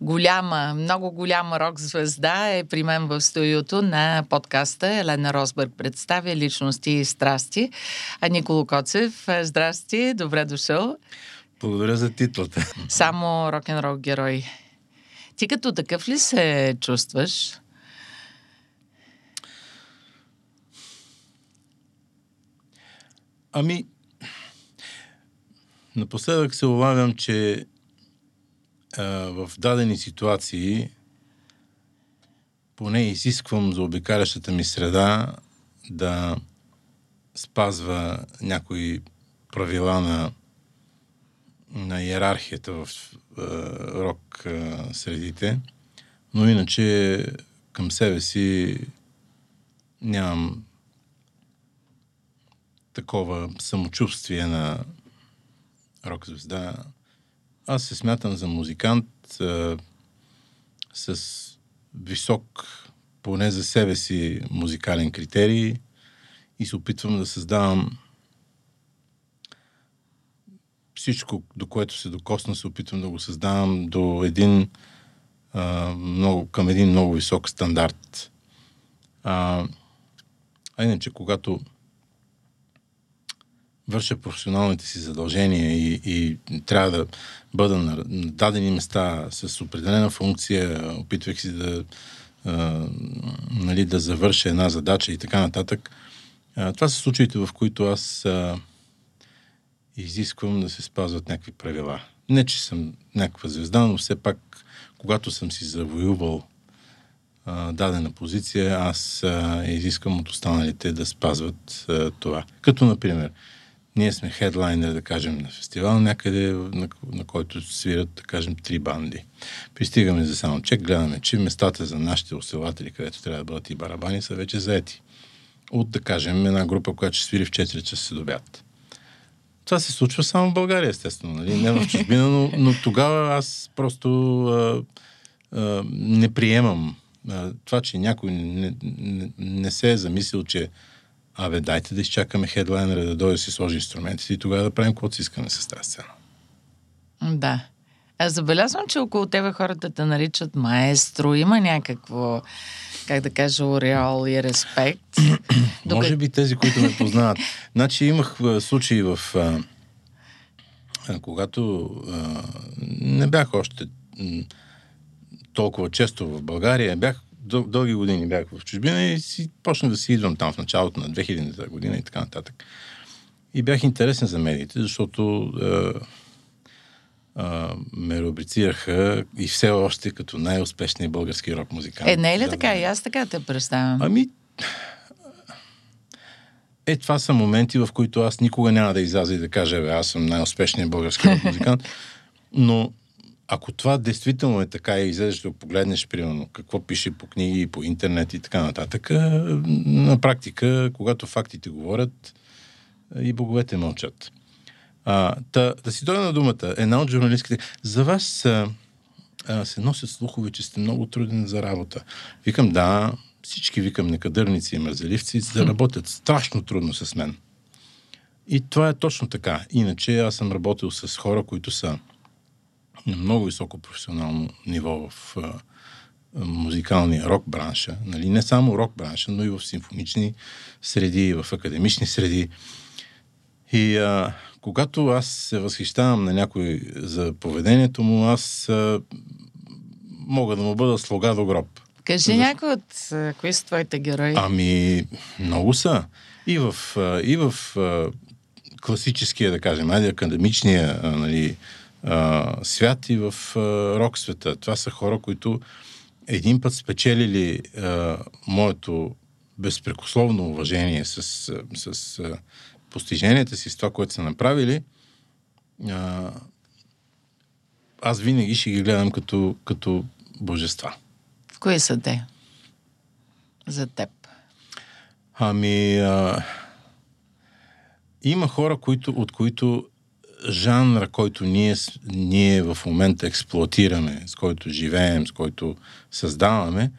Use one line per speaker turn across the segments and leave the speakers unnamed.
голяма, много голяма рок звезда е при мен в студиото на подкаста. Елена Росбърг представя личности и страсти. А Николо Коцев, здрасти, добре дошъл.
Благодаря за титлата.
Само рок-н-рол герой. Ти като такъв ли се чувстваш?
Ами, напоследък се улавям, че а, в дадени ситуации поне изисквам за обикалящата ми среда да спазва някои правила на, на иерархията в а, рок а, средите, но иначе към себе си нямам такова самочувствие на рок звезда. Аз се смятам за музикант а, с висок, поне за себе си, музикален критерий и се опитвам да създавам всичко, до което се докосна, се опитвам да го създавам до един а, много, към един много висок стандарт. А, а иначе, когато върша професионалните си задължения и, и трябва да бъда на, на дадени места с определена функция, опитвах си да, а, нали, да завърша една задача и така нататък. А, това са случаите, в които аз а, изисквам да се спазват някакви правила. Не, че съм някаква звезда, но все пак, когато съм си завоювал дадена позиция, аз а, изискам от останалите да спазват а, това. Като, например, ние сме хедлайнер, да кажем, на фестивал, някъде, на, на който свират, да кажем, три банди. Пристигаме за само чек, гледаме, че местата за нашите оселатели, където трябва да бъдат и барабани, са вече заети. От, да кажем, една група, която ще свири в 4 часа се обяд. Това се случва само в България, естествено, нали? не в чужбина, но, но тогава аз просто а, а, не приемам а, това, че някой не, не, не се е замислил, че Абе, дайте да изчакаме хедлайнера да дойде да си сложи инструментите и тогава да правим каквото си искаме с тази сцена.
Да. Аз забелязвам, че около тебе хората те наричат маестро. Има някакво, как да кажа, ореол и респект.
Докато... Може би тези, които ме познават. Значи имах случаи в... А, а, когато а, не бях още толкова често в България, бях дъл, дълги години бях в чужбина и си почнах да си идвам там в началото на 2000-та година и така нататък. И бях интересен за медиите, защото е, е, ме рубрицираха и все още като най-успешния български рок музикант.
Е, не е ли така? И аз така те представям.
Ами, е, това са моменти, в които аз никога няма да изляза и да кажа, бе, аз съм най-успешният български рок музикант, но ако това действително е така и излезеш да погледнеш, примерно, какво пише по книги, по интернет и така нататък, на практика, когато фактите говорят, и боговете мълчат. А, та, да си дойда на думата, една от журналистките, за вас а, а, се носят слухове, че сте много труден за работа. Викам, да, всички викам некадърници и мързеливци, да работят страшно трудно с мен. И това е точно така. Иначе аз съм работил с хора, които са на много високо професионално ниво в а, музикалния рок бранша. Нали? Не само рок бранша, но и в симфонични среди, в академични среди. И а, когато аз се възхищавам на някой за поведението му, аз а, мога да му бъда слуга до гроб.
Кажи за... някой от кои са твоите герои?
Ами, много са. И в, и в класическия, да кажем, айде академичния, нали, а, свят и в а, рок света. Това са хора, които един път спечелили а, моето безпрекословно уважение с, с, с а, постиженията си, с това, което са направили, а, аз винаги ще ги гледам като, като божества.
В кои са те? За теб.
Ами, а, има хора, които, от които жанра, който ние, ние в момента експлуатираме, с който живеем, с който създаваме,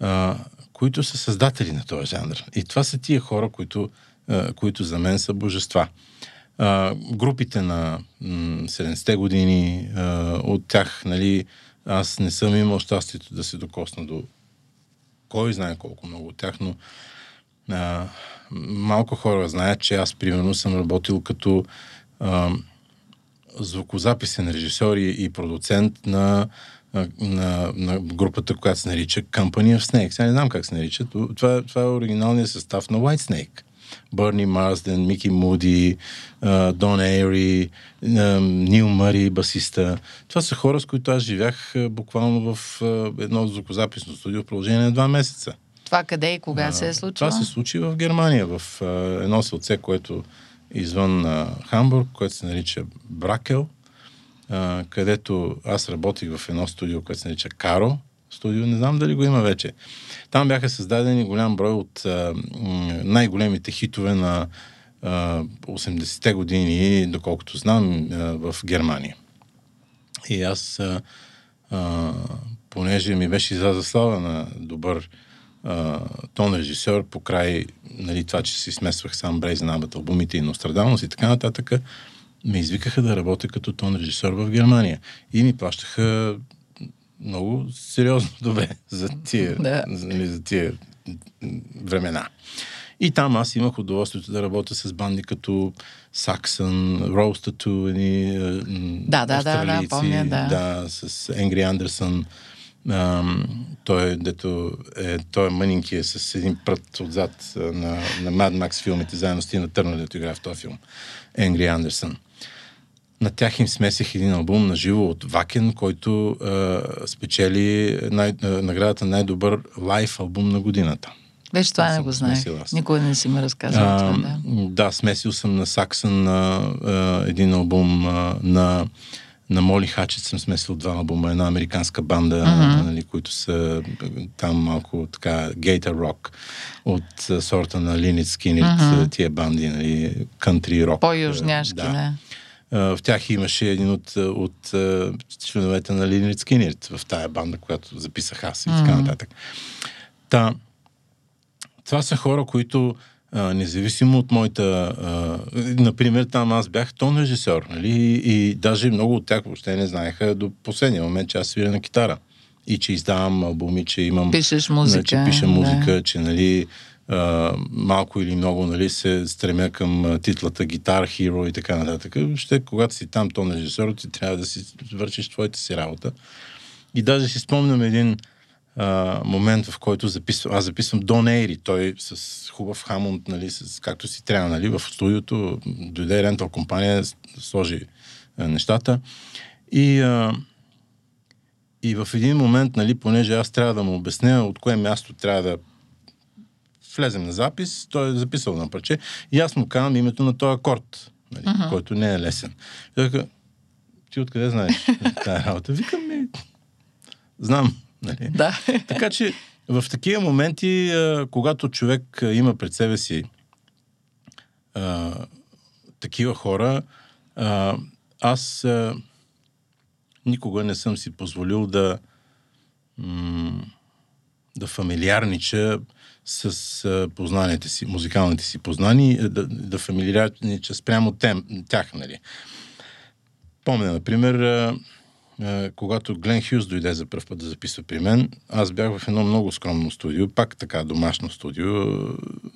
а, които са създатели на този жанр. И това са тия хора, които, а, които за мен са божества. А, групите на м- 70-те години, а, от тях, нали, Аз не съм имал щастието да се докосна до кой знае колко много от тях, но а, малко хора знаят, че аз примерно съм работил като а, звукозаписен режисьор и, и продуцент на, на, на групата, която се нарича Company of Snakes. Сега не знам как се нарича. Това, това е оригиналният състав на White Snake. Бърни Марсден, Мики Муди, Дон Ейри, Нил Мари, басиста. Това са хора, с които аз живях буквално в едно звукозаписно студио в продължение на два месеца.
Това къде и кога а, се е случило?
Това се случи в Германия, в едно селце, което извън а, Хамбург, което се нарича Бракел, а, където аз работих в едно студио, което се нарича Каро студио, не знам дали го има вече. Там бяха създадени голям брой от а, най-големите хитове на а, 80-те години, доколкото знам, а, в Германия. И аз, а, а, понеже ми беше изляза слава на добър а, тон режисьор, по край нали, това, че си смесвах сам Брейзен Абът, албумите и Нострадамус и така нататък, ме извикаха да работя като тон режисьор в Германия. И ми плащаха много сериозно добре за тия, да. нали, за тия времена. И там аз имах удоволствието да работя с банди като Саксън, Роустату, едни
да, да, да, да, помня, да.
да, с Енгри Андерсън. Той, дето е, той е мънинки е с един прът отзад на, на Mad Max филмите, заедно с Тина Търнер, дето играе в този филм. Енгри Андерсън на тях им смесих един албум на живо от Вакен, който а, спечели най- наградата най-добър лайф албум на годината.
Вече това не го знаех. Никой не си ме разказва това, да.
Да, смесил съм на Саксън на а, един албум а, на на Моли Хачет съм смесил два албума, една американска банда, uh-huh. нали, които са там малко така гейтър рок от а, сорта на Линит Скинит, uh-huh. тия банди, нали, кантри рок.
По-южняшки, да. да
в тях имаше един от, от членовете на Линит Скинерт в тая банда, която записах аз и така нататък. Та, това са хора, които а, независимо от моята... А, например, там аз бях тон режисьор, нали? И, и даже много от тях въобще не знаеха до последния момент, че аз свиря на китара. И че издавам албуми, че имам...
Пишеш музика.
Че пиша музика, да. че, нали, малко или много нали, се стремя към титлата Гитар Hero и така нататък. Ще, когато си там тон режисьор, ти трябва да си вършиш твоята си работа. И даже си спомням един а, момент, в който записвам, аз записвам Дон Ейри, той с хубав хамонт, нали, с, както си трябва, нали, в студиото, дойде рентал компания, сложи а, нещата. И, а, и в един момент, нали, понеже аз трябва да му обясня от кое място трябва да влезем на запис, той е записал на парче и аз му казвам името на този акорд, нали, uh-huh. който не е лесен. Така, ти откъде знаеш тази работа? Викам ми, знам. Нали?
Да.
Така че в такива моменти, когато човек има пред себе си а, такива хора, а, аз а, никога не съм си позволил да м- да фамилиарнича с а, познанията си, музикалните си познания, да, да фамилиарнича спрямо тем, тях, нали. Помня, например, а, а, когато Глен Хюз дойде за първ път да записва при мен, аз бях в едно много скромно студио, пак така домашно студио,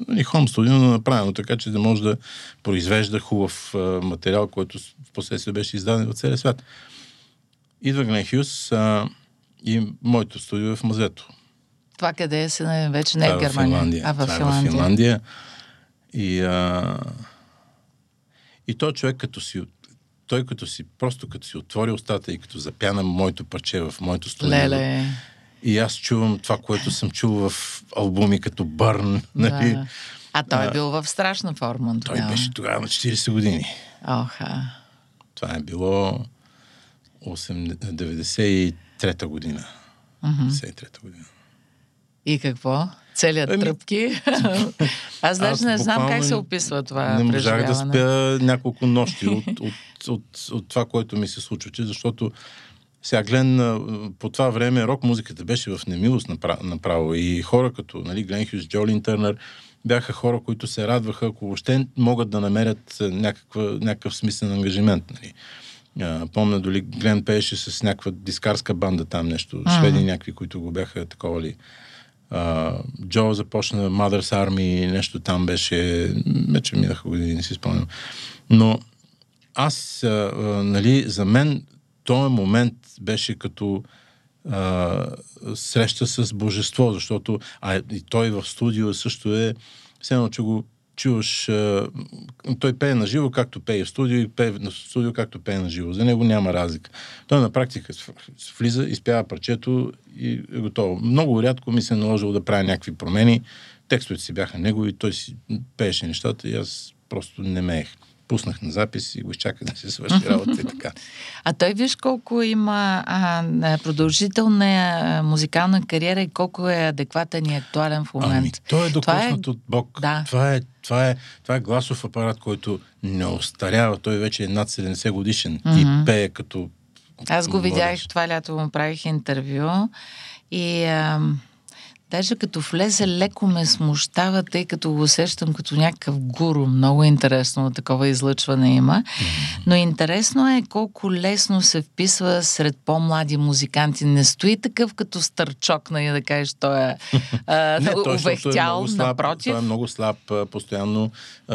нали, хом студио, но направено така, че да може да произвежда хубав а, материал, който в последствие беше издаден в целия свят. Идва Глен Хюз а, и моето студио е в Мазето
това къде е се вече не е в Германия, Финландия. а в Финландия.
Е в Финландия. И, а... и той човек като си той като си, просто като си отвори устата и като запяна моето парче в моето студио.
Леле.
И аз чувам това, което съм чул в албуми като Бърн. Нали? Да.
А той е бил в страшна форма.
Тогава. Той беше тогава на 40 години.
Оха.
Това е било 93-та година. Uh-huh. 93-та година.
И какво? Целият ами... тръпки. Аз даже не знам как се описва това.
Не можах да спя няколко нощи от, от, от, от, от това, което ми се случваше, защото сега Глен, по това време рок музиката беше в немилост направо и хора като нали, Глен Хюс, Джолин Търнър, бяха хора, които се радваха, ако въобще могат да намерят някаква, някакъв смислен ангажимент. Нали. А, помня, дали Глен пееше с някаква дискарска банда там нещо. Шведи някакви, които го бяха такова ли. А, Джо започна Mother's Army, нещо там беше. Вече минаха години, не си спомням. Но аз, а, а, нали, за мен този момент беше като а, среща с божество, защото а и той в студио също е, все едно, че го чуваш, а, той пее на живо, както пее в студио и пее на студио, както пее на живо. За него няма разлика. Той на практика влиза, изпява парчето и е готово. Много рядко ми се е наложило да правя някакви промени. Текстовете си бяха негови, той си пееше нещата и аз просто не меех пуснах на запис и го изчаках да се свърши работа и така.
А той виж колко има а, продължителна музикална кариера и колко е адекватен и актуален в момента. Ами,
той е докоснат е... от Бог. Да. Това, е, това, е, това е гласов апарат, който не остарява. Той вече е над 70 годишен mm-hmm. и пее като
Аз го видях това лято, му правих интервю и... Ам Даже като влезе, леко ме смущава, тъй като го усещам като някакъв гуру. Много интересно такова излъчване има. Но интересно е колко лесно се вписва сред по-млади музиканти. Не стои такъв като стърчок, нали, да кажеш, той е Не, увехтял,
е
напротив.
Той е много слаб, постоянно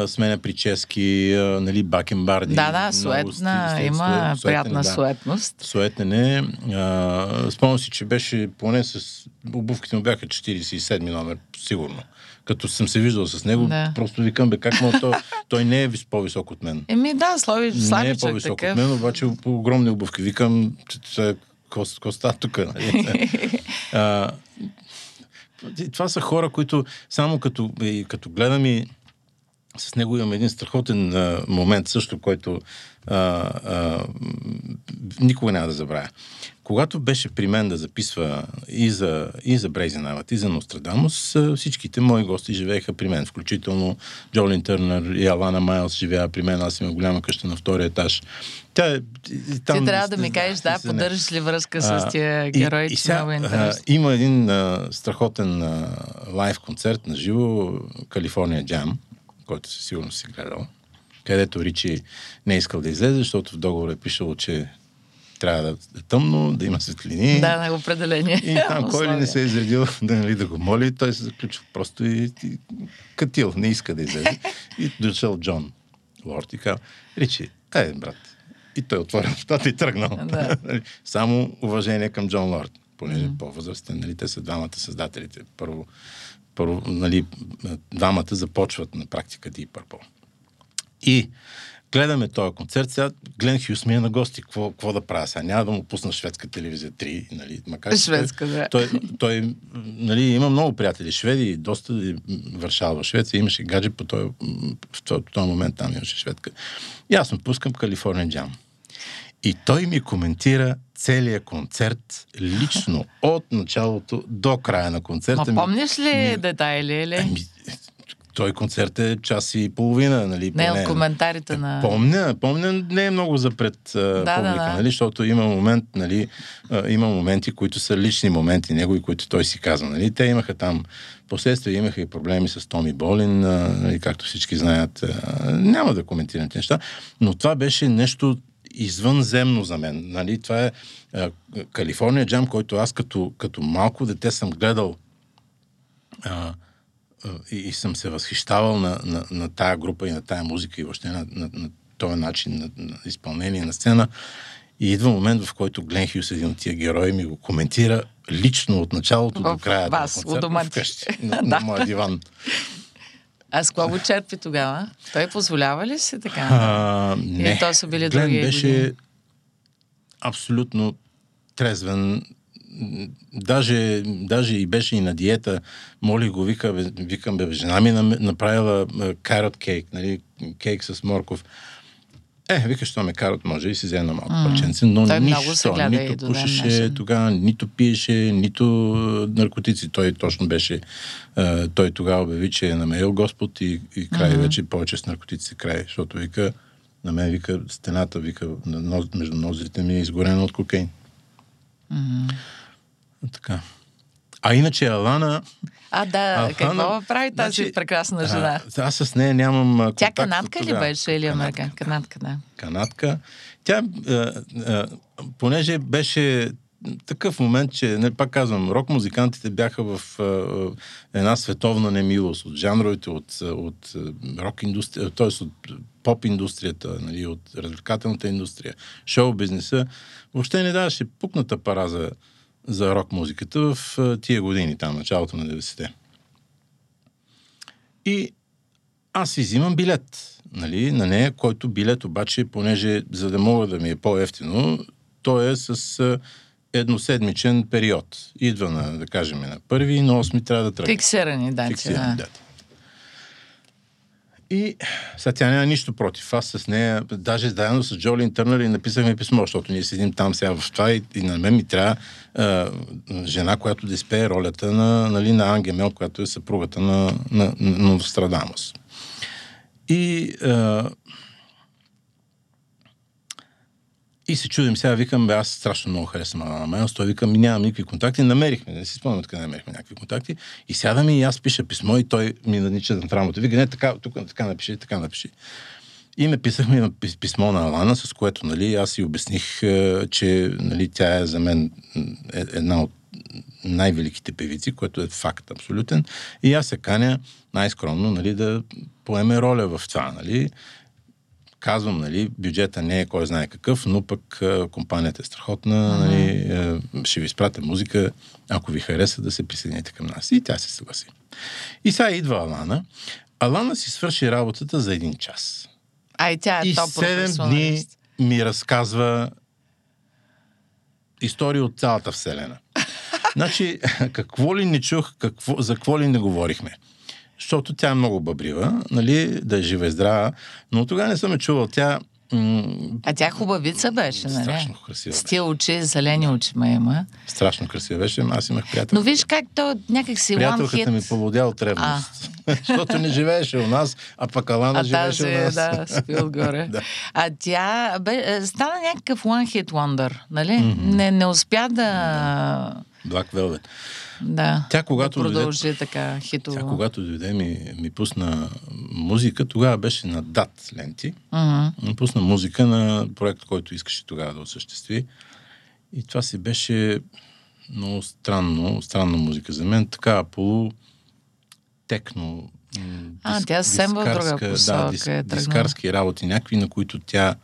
сменя прически, нали, бакенбарди.
Да, да, суетна, има суетен, приятна да. суетност.
Суетене. Спомням си, че беше поне с обувките му бяха 47 номер, сигурно. Като съм се виждал с него, да. просто викам, бе, как му той, той не е по-висок от мен.
Еми да, Слави,
Не е по-висок такъв. от мен, обаче огромни обувки. Викам, че какво става тук? Нали? това са хора, които само като, като гледам и с него имам един страхотен а, момент също, който а, а, никога няма да забравя. Когато беше при мен да записва и за, и за Брейзенавът, и за Нострадамус, всичките мои гости живееха при мен, включително Джолин Търнър и Алана Майлс живея при мен. Аз имам голяма къща на втория етаж. Тя,
е, там, Ти трябва да ми кажеш, да, поддържаш ли връзка с тия герои, че много е интересно.
Има един а, страхотен а, лайв концерт на живо, Калифорния Джам, който със сигурност си гледал, където Ричи не е искал да излезе, защото в договора е пишало, че трябва да е тъмно, да има светлини.
Да, на определение.
И там кой ли не се е изредил да, нали, да го моли, той се заключва просто и, и катил, не иска да излезе. И дошъл Джон Лорд и казва, Ричи, ай, брат. И той отворил вратата и тръгнал. Да. Нали, само уважение към Джон Лорд, понеже mm. по-възрастен, нали, те са двамата създателите. Първо, първо нали, двамата започват на практика Deep Purple. И гледаме този концерт. Сега Глен Хюс ми е на гости. Какво, какво да правя сега? Няма да му пусна шведска телевизия 3, нали?
Макар, шведска, да.
Той, той, нали, има много приятели шведи, доста Варшава, Швеция. Имаше гадже по този, в този, този момент там имаше шведка. И аз му пускам Калифорния джам. И той ми коментира целият концерт лично от началото до края на концерта.
Ма помниш ли ми... детайли? Или? Ами,
той концерт е час и половина, нали?
Не, от коментарите на...
Помня, помня, не е много запред да, публика, да, да. нали? Защото има момент, нали? Има моменти, които са лични моменти, негови, които той си казва, нали? Те имаха там, последствия имаха и проблеми с Томи Болин, нали? както всички знаят. Няма да коментирам неща, но това беше нещо извънземно за мен. Нали? Това е Калифорния джам, който аз като, като малко дете съм гледал а, и, и съм се възхищавал на, на, на тая група и на тая музика и въобще на, на, на този начин на, на изпълнение на сцена. И идва момент, в който Глен Хюс, един от тия герои, ми го коментира лично от началото до края.
Вас,
на концерт, вкъщи, на, на моя диван.
А с кого го черпи тогава? Той позволява ли се така? А,
не. Или
то са били
Глен
други
беше години? абсолютно трезвен, даже, даже и беше и на диета, моли го, вика, викам, бе, жена ми направила карот кейк, нали, кейк с морков. Е, вика, що ме карат, може и си взе на малко mm. парченце, но Той нищо, нито пушеше тогава, нито пиеше, нито наркотици. Той точно беше, е, той тогава обяви, че е намерил Господ и, и край mm-hmm. вече повече с наркотици край, защото вика, на мен вика, стената, вика, между нозрите ми е изгорена от кокейн. Mm-hmm. Така. А иначе Алана...
А, да,
Алхана-
какво прави тази
значи,
прекрасна жена?
А, аз с нея нямам а,
Тя
контакт
канадка ли беше или американка? Канадка, да.
канадка. Тя, а, а, понеже беше такъв момент, че, не, пак казвам, рок-музикантите бяха в а, една световна немилост от жанровете, от, от а, рок-индустрия, т.е. от поп-индустрията, нали, от развлекателната индустрия, шоу-бизнеса. Въобще не даваше пукната пара за, за рок-музиката в а, тия години, там, началото на 90-те. И аз си взимам билет нали, на нея, който билет обаче, понеже за да мога да ми е по-ефтино, той е с едноседмичен период. Идва на, да кажем, на първи и на осми трябва да тръгне.
Фиксирани дати.
Фиксирани
да.
дати. И сега тя няма нищо против. Аз с нея, даже заедно с Джолин Търнър и написахме писмо, защото ние седим там сега в това и, и на мен ми трябва а, жена, която да изпее ролята на, нали, на Ангемел, която е съпругата на, на, на Нострадамус. И а, и се чудим сега, викам, бе, аз страшно много харесвам Алана Майлс. Той викам, ми нямам никакви контакти. Намерихме, не си спомням къде намерихме някакви контакти. И сядаме и аз пиша писмо и той ми наднича над рамото. Вика, не, така, тук така напиши, така напиши. И написахме на пис- писмо на Алана, с което нали, аз си обясних, е, че нали, тя е за мен е- една от най-великите певици, което е факт абсолютен. И аз се каня най-скромно нали, да поеме роля в това. Нали. Казвам, нали, бюджета не е кой знае какъв, но пък компанията е страхотна, нали, ще ви изпратя музика, ако ви хареса да се присъедините към нас. И тя се съгласи. И сега идва Алана. Алана си свърши работата за един час.
А и тя е
И
топ
7 дни ми разказва истории от цялата Вселена. Значи, какво ли не чух, какво, за какво ли не говорихме? Защото тя е много бъбрива, нали, да е жива и здрава, но тогава не съм я чувал. Тя
А тя хубавица беше, нали?
страшно красива.
С тия очи, зелени очи ма има.
Страшно красива беше, аз имах приятел.
Но виж как то някак си
Приятелката ми
hit.
поводя от ревност. Защото не живееше у нас, а пък Алана
А
живееше
тази,
у нас.
да, спи отгоре.
Да.
А тя бе, е, стана някакъв one hit wonder, нали? Mm-hmm. Не, не успя да...
Black Velvet.
Да.
Тя когато
да
дойде-
продължи така хитово.
Тя, когато дойде ми, ми пусна музика, тогава беше на дат ленти.
Мгм.
Ми Пусна музика на проект, който искаше тогава да осъществи. И това си беше много странно, странна музика за мен. Така полу техно. м,
А,
диск-
тя съвсем в друга посока
да,
е
диск,
тръгнала.
дискарски работи, някакви, на които тя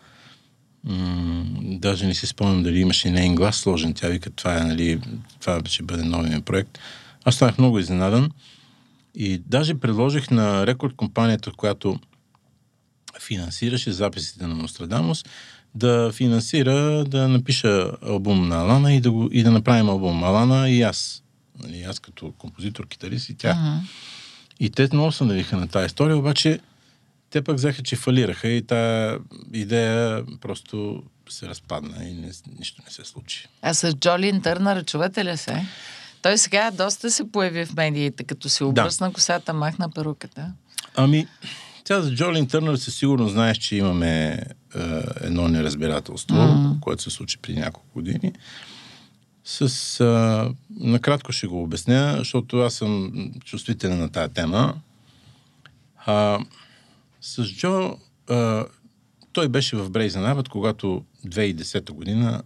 м- даже не си спомням дали имаше нейн глас сложен. Тя вика, това е, нали, това ще бъде новия проект. Аз станах много изненадан и даже предложих на рекорд компанията, която финансираше записите на Нострадамус, да финансира, да напиша албум на Алана и да, го, и да направим албум. Алана и аз. Нали, аз като композитор, китарист и тя.
Мгм.
И те много се навиха на тази история, обаче те пък взеха, че фалираха и тая идея просто се разпадна и не, нищо не се случи.
А с Джолин Търнър, чувате ли се? Той сега доста се появи в медиите, като си обръсна косата, махна перуката.
Ами, тя за Джолин Търнър със сигурност знаеш, че имаме е, едно неразбирателство,
Мгм.
което се случи преди няколко години. С, а, накратко ще го обясня, защото аз съм чувствителен на тая тема. А, с Джо, а, той беше в Брейзен Абът, когато 2010 година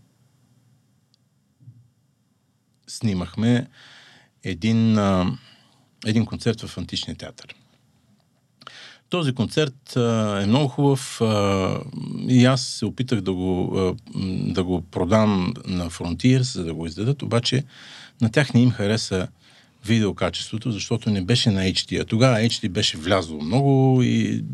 снимахме един, а, един концерт в Античния театър. Този концерт а, е много хубав а, и аз се опитах да го, а, да го продам на Frontiers, за да го издадат, обаче на тях не им хареса видеокачеството, защото не беше на HD. А тогава HD беше влязло много и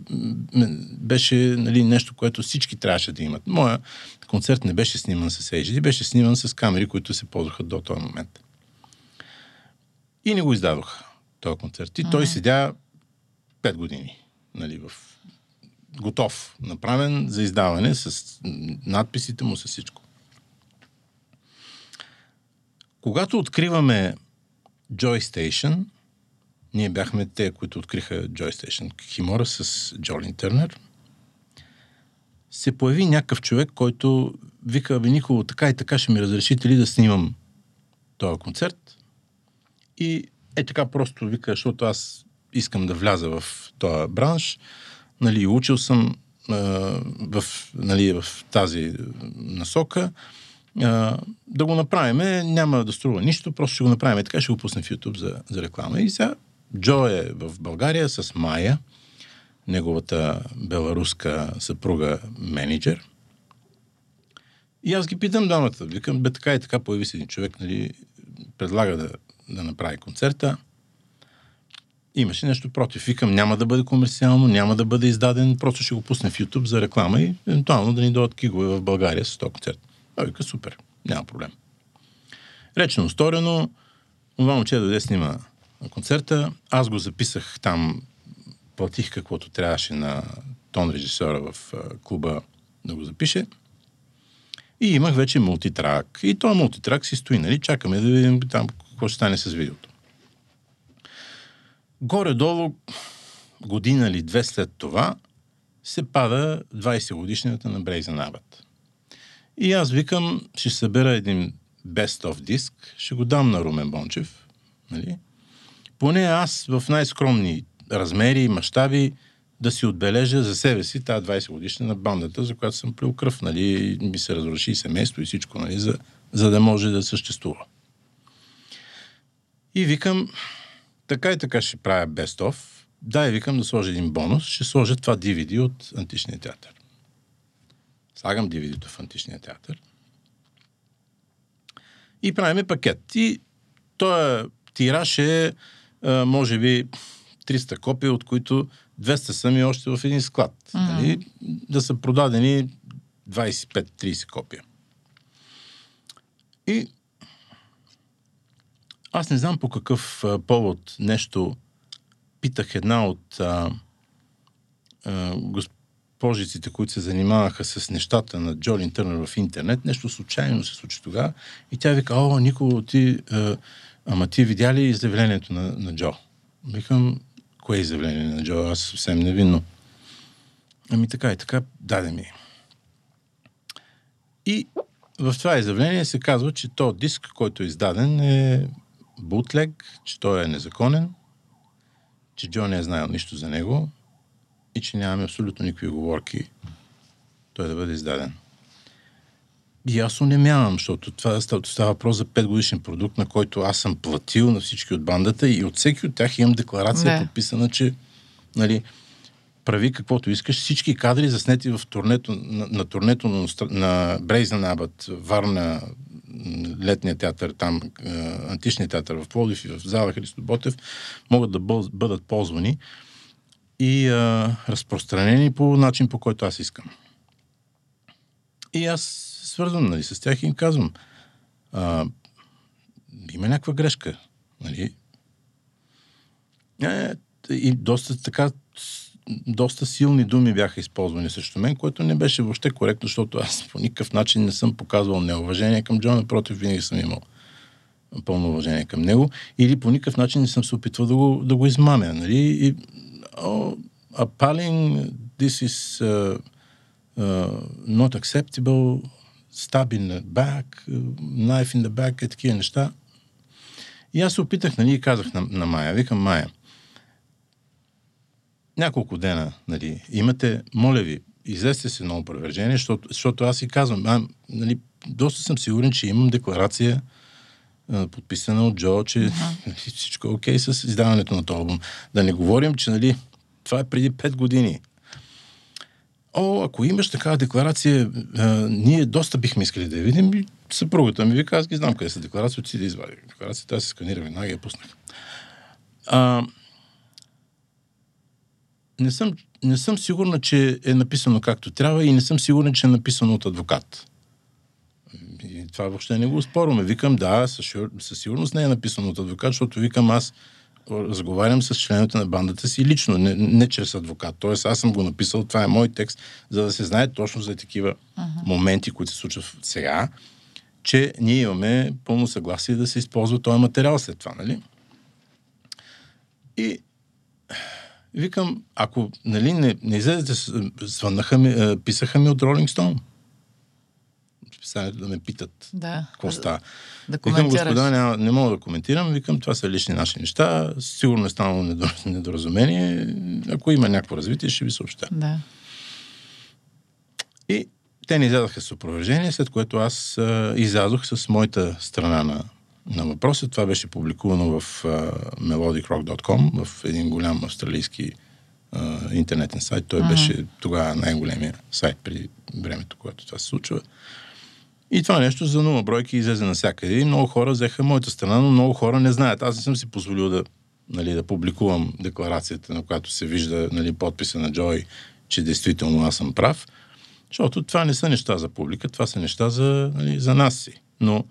беше нали, нещо, което всички трябваше да имат. Моя концерт не беше сниман с HD, беше сниман с камери, които се ползваха до този момент. И не го издадоха този концерт. И той седя 5 години нали, в готов, направен за издаване с надписите му, с всичко. Когато откриваме Joy Station, ние бяхме те, които откриха Joy Station, Химора с Джолин Търнер, се появи някакъв човек, който вика, бе, Николо, така и така ще ми разрешите ли да снимам този концерт? И е така просто вика, защото аз искам да вляза в този бранш. Нали, учил съм а, в, нали, в тази насока. Да го направим, няма да струва нищо, просто ще го направим така, ще го пуснем в YouTube за, за реклама. И сега Джо е в България с Майя, неговата беларуска съпруга менеджер. И аз ги питам двамата. Викам, бе така и така появи се един човек, нали, предлага да, да направи концерта. Имаше нещо против. Викам, няма да бъде комерциално, няма да бъде издаден, просто ще го пусне в YouTube за реклама и евентуално да ни дойдат кигове в България с този концерт. Той вика, супер, няма проблем. Речено, сторено, това момче дойде снима концерта. Аз го записах там, платих каквото трябваше на тон режисьора в клуба да го запише. И имах вече мултитрак. И този мултитрак си стои, нали? Чакаме да видим там какво ще стане с видеото. Горе-долу, година или две след това, се пада 20 годишнината на Брейзен Абът. И аз викам, ще събера един best of диск, ще го дам на Румен Бончев, нали? Поне аз в най-скромни размери и мащаби да си отбележа за себе си тази 20 годишна на бандата, за която съм плил кръв, нали, ми се разруши и семейство и всичко, нали, за, за да може да съществува. И викам, така и така ще правя best of. Дай, викам да сложа един бонус. Ще сложа това DVD от Античния театър. Слагам DVD-то в Античния театър. И правиме пакет. И този тираж е, може би, 300 копия, от които 200 са ми още в един склад. Mm-hmm. Нали? Да са продадени 25-30 копия. И аз не знам по какъв а, повод нещо питах една от а, а, госпожиците, които се занимаваха с нещата на Джолин Търнер в интернет. Нещо случайно се случи тогава. И тя вика, о, Николо, ти, а, ама ти видя ли изявлението на, на Джо? Викам, кое е изявление на Джо? Аз съвсем невинно. Ами така и така, даде ми. И в това изявление се казва, че то диск, който е издаден е бутлег, че той е незаконен, че Джо не е знаел нищо за него и че нямаме абсолютно никакви оговорки той да бъде издаден. И аз унемявам, защото това става, става въпрос за 5 годишен продукт, на който аз съм платил на всички от бандата и от всеки от тях имам декларация не. подписана, че нали, прави каквото искаш. Всички кадри заснети в турнето, на, на турнето на, на Брейзен Абът, Варна, летния театър, там, античния театър в Плодив и в зала Христо Ботев, могат да бъдат ползвани и а, разпространени по начин, по който аз искам. И аз свързвам нали, с тях и им казвам, а, има някаква грешка. Нали? Е, и доста така доста силни думи бяха използвани срещу мен, което не беше въобще коректно, защото аз по никакъв начин не съм показвал неуважение към Джон, напротив, винаги съм имал пълно уважение към него, или по никакъв начин не съм се опитвал да го, да го измамя. Нали? И, oh, appalling, this is uh, uh, not acceptable, stab in the back, knife in the back, е такива неща. И аз се опитах, нали, и казах на, на Майя, викам Майя, няколко дена, нали, имате, моля ви, излезте се на опровержение, защото, защото аз си казвам, а, нали, доста съм сигурен, че имам декларация подписана от Джо, че uh-huh. всичко е окей okay с издаването на този албум. Да не говорим, че нали, това е преди 5 години. О, ако имаш такава декларация, а, ние доста бихме искали да я видим. И съпругата ми вика, аз ги знам къде са декларации, отиди да извади. Декларацията аз се сканира веднага я пуснах. А, не съм, не съм сигурна, че е написано както трябва и не съм сигурен, че е написано от адвокат. Това въобще не го спорваме. Викам, да, със, със сигурност не е написано от адвокат, защото викам аз разговарям с членовете на бандата си лично, не, не чрез адвокат. Тоест аз съм го написал, това е мой текст, за да се знае точно за такива uh-huh. моменти, които се случват сега, че ние имаме пълно съгласие да се използва този материал след това, нали? И викам, ако нали, не, не излезете, звъннаха ми, писаха ми от Ролинг Стоун. Стане да ме питат
Да.
какво става.
Да
Викам, господа, няма, не мога да коментирам. Викам, това са лични наши неща. Сигурно е станало недор- недоразумение. Ако има някакво развитие, ще ви съобща.
Да.
И те ни излязаха с опровержение, след което аз а, излязох с моята страна на, на въпроса. Това беше публикувано в а, melodicrock.com, в един голям австралийски а, интернетен сайт. Той беше тогава най-големия сайт преди времето, когато това се случва. И това нещо за нула бройки излезе навсякъде. И много хора взеха моята страна, но много хора не знаят. Аз не съм си позволил да, нали, да публикувам декларацията, на която се вижда нали, подписа на Джой, че действително аз съм прав. Защото това не са неща за публика, това са неща за, нали, за нас си. Но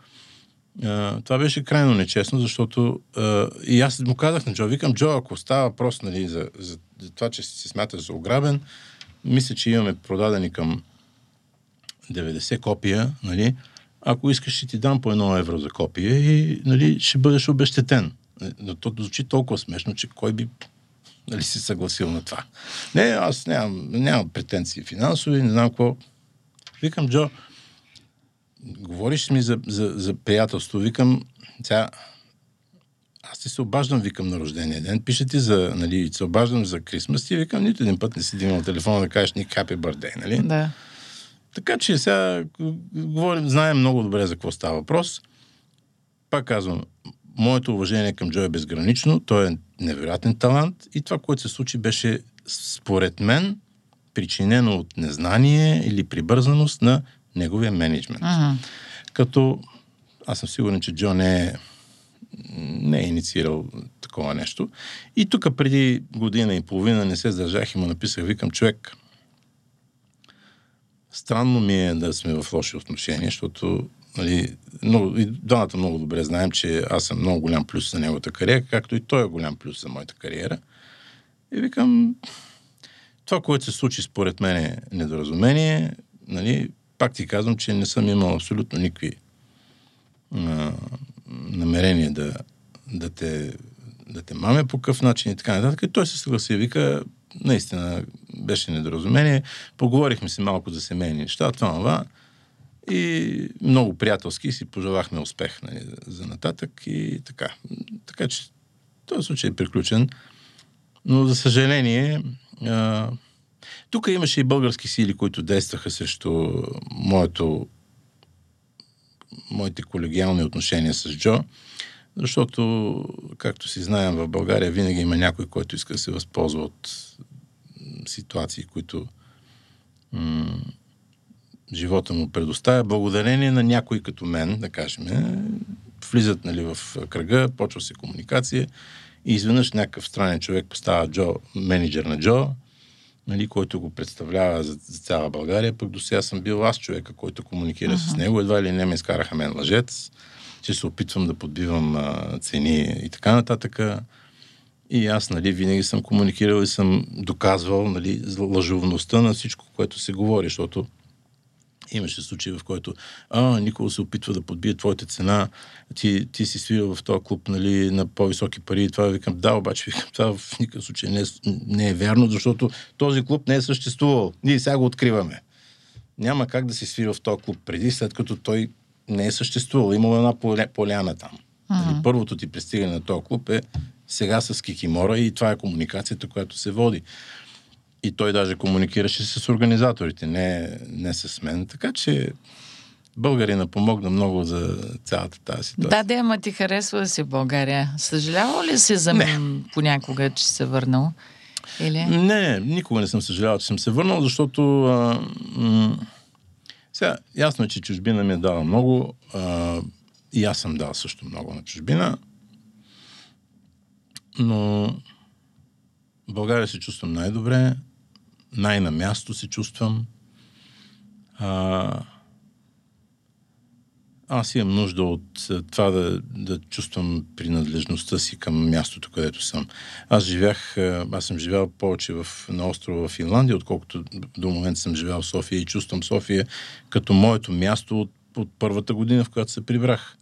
а, това беше крайно нечестно, защото а, и аз му казах на Джо, викам, Джо, ако става въпрос нали, за, за, за това, че се смята за ограбен, мисля, че имаме продадени към 90 копия, нали, ако искаш, ще ти дам по едно евро за копие и нали, ще бъдеш обещетен. Но то звучи толкова смешно, че кой би нали, си съгласил на това. Не, аз нямам, нямам претенции финансови, не знам какво. Викам, Джо, говориш ми за, за, за приятелство. Викам, сега, аз ти се обаждам, викам на рождения ден. Пише ти за, нали, се обаждам за Крисмас и викам, нито един път не си дигнал телефона да кажеш ни happy birthday, нали?
Да.
Така че сега говорим, знаем много добре за какво става въпрос. Пак казвам, моето уважение към Джо е безгранично, той е невероятен талант и това, което се случи, беше според мен причинено от незнание или прибързаност на неговия менеджмент.
Мгм.
Като аз съм сигурен, че Джо не е, не е инициирал такова нещо. И тук преди година и половина не се сдържах и му написах, викам, човек, странно ми е да сме в лоши отношения, защото нали, много, и двамата много добре знаем, че аз съм много голям плюс за неговата кариера, както и той е голям плюс за моята кариера. И викам, това, което се случи според мен е недоразумение. Нали, пак ти казвам, че не съм имал абсолютно никакви а, намерения да, да, те, да те маме по какъв начин и така нататък. И той се съгласи вика, наистина беше недоразумение. Поговорихме си малко за семейни неща, това, това. И много приятелски си пожелахме успех нали, за нататък и така. Така че този случай е приключен. Но за съжаление, а, тук имаше и български сили, които действаха срещу моето, моите колегиални отношения с Джо, защото, както си знаем, в България винаги има някой, който иска да се възползва от ситуации, които м- живота му предоставя, благодарение на някой като мен, да кажем, влизат нали, в кръга, почва се комуникация и изведнъж някакъв странен човек става Джо, менеджер на Джо, нали, който го представлява за, за цяла България, пък до сега съм бил аз човека, който комуникира uh-huh. с него. Едва ли не ме изкараха мен лъжец, че се опитвам да подбивам а, цени и така нататък. И аз, нали, винаги съм комуникирал и съм доказвал, нали, лъжовността на всичко, което се говори, защото имаше случаи, в който а, Никола се опитва да подбие твоята цена, ти, ти си свирил в този клуб нали, на по-високи пари и това викам, да, обаче викам, това в никакъв случай не е, не е вярно, защото този клуб не е съществувал. Ние сега го откриваме. Няма как да си свирил в този клуб преди, след като той не е съществувал. Имало една поля, поляна там. Нали, първото ти пристигане на този клуб е сега с Кикимора и това е комуникацията, която се води. И той даже комуникираше с организаторите, не, не с мен. Така че българина помогна много за цялата тази ситуация.
Да, да, ама ти харесва да си България. Съжалява ли си за мен понякога, че се върнал? Или?
Не, никога не съм съжалявал, че съм се върнал, защото а, м- сега, ясно е, че чужбина ми е дала много. А, и аз съм дал също много на чужбина. Но в България се чувствам най-добре, най-на място се чувствам. А, аз имам нужда от това да, да чувствам принадлежността си към мястото, където съм. Аз живях, аз съм живял повече в, на острова в Финландия, отколкото до момента съм живял в София и чувствам София като моето място от, от първата година, в която се прибрах.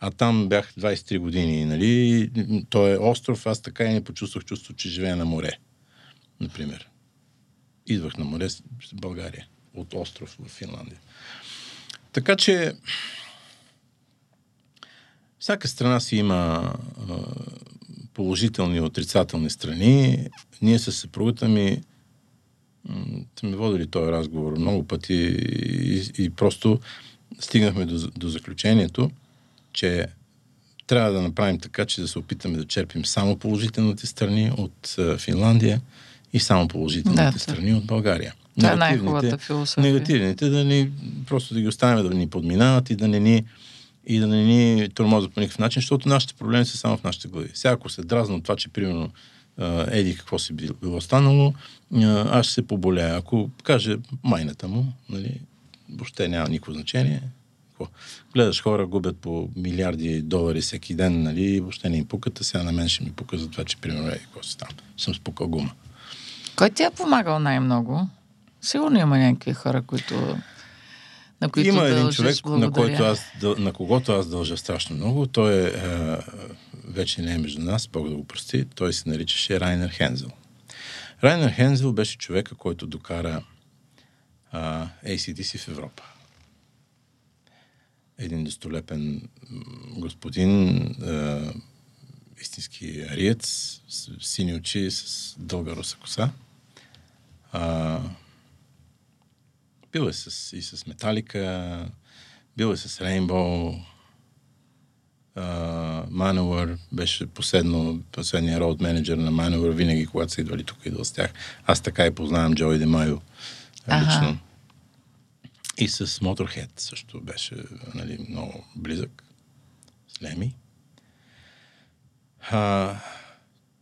А там бях 23 години, нали? Той е остров, аз така и не почувствах чувство, че живея на море, например. Идвах на море в България, от остров в Финландия. така че всяка страна си има положителни и отрицателни страни. Ние с съпругата ми сме водили този разговор много пъти и, и просто стигнахме до, до заключението, че трябва да направим така, че да се опитаме да черпим само положителните страни от Финландия и само положителните да, страни от България.
Това е най-хубавата философия.
Негативните да ни, просто да ги оставим да ни подминават и да не ни и да не ни тормозят по никакъв начин, защото нашите проблеми са само в нашите глави. Сега ако се дразна от това, че примерно еди какво си било станало, аз ще се поболя. Ако каже майната му, нали, въобще няма никакво значение. Гледаш хора губят по милиарди долари всеки ден, нали, въобще не им пукат, а сега на мен ще ми пука за това, че примерно е, какво си там. Съм спукал гума.
Кой ти е помагал най-много? Сигурно има някакви хора, които на които
Има един човек, на, който аз, на когото аз дължа страшно много. Той е, вече не е между нас, Бог да го прости. Той се наричаше Райнер Хензел. Райнер Хензел беше човека, който докара а, ACDC в Европа. Един достолепен господин, а, истински ариец, с сини очи, с дълга руса коса. А, бил е с, и с Металика, бил е с Рейнбоу, Мануър беше последно, последния роуд менеджер на Мануър, винаги когато са идвали тук, идвал с тях. Аз така и познавам Джой Демайо лично. И с Motorhead също беше нали, много близък. С Леми. А,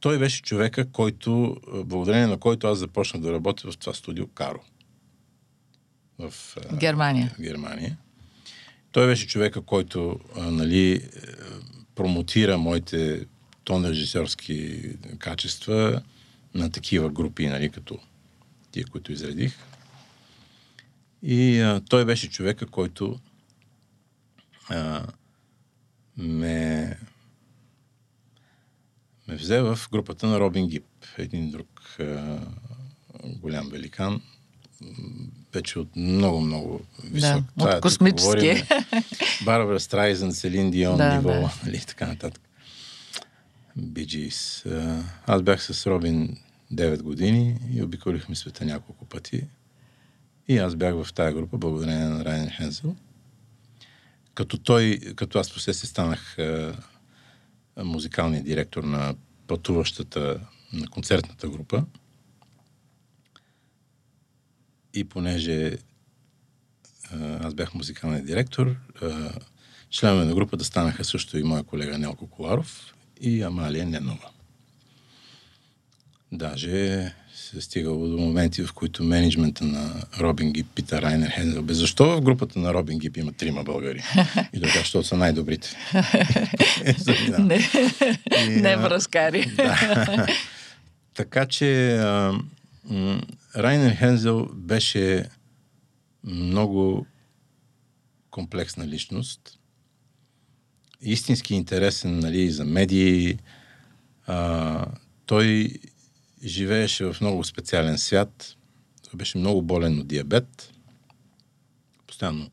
той беше човека, който, благодарение на който аз започнах да работя в това студио Каро. В
Германия.
В Германия. Той беше човека, който а, нали, промотира моите тон режисьорски качества на такива групи, нали, като тия, които изредих. И а, той беше човека, който а, ме, ме взе в групата на Робин Гип, един друг а, голям великан, вече от много-много висок.
Да, Това, от космически.
Барбара Страйзен, Селин Дион да, ниво, да. нали, така нататък. Биджис. Аз бях с Робин 9 години и обиколихме света няколко пъти. И аз бях в тая група, благодарение на Райан Хензел. Като той, като аз после се станах а, музикалният директор на пътуващата, на концертната група, и понеже аз бях музикален директор, членове на групата станаха също и моя колега Нелко Коларов и Амалия Ненова. Даже се е стигало до моменти, в които менеджмента на Робин Гип пита Райнер Хензел, бе, защо в групата на Робин Гип има трима българи? И да защото са най-добрите.
не, не връзкари.
Така че Райнер Хензел беше много комплексна личност. Истински интересен нали, за медии. А, той живееше в много специален свят. Той беше много болен от диабет. Постоянно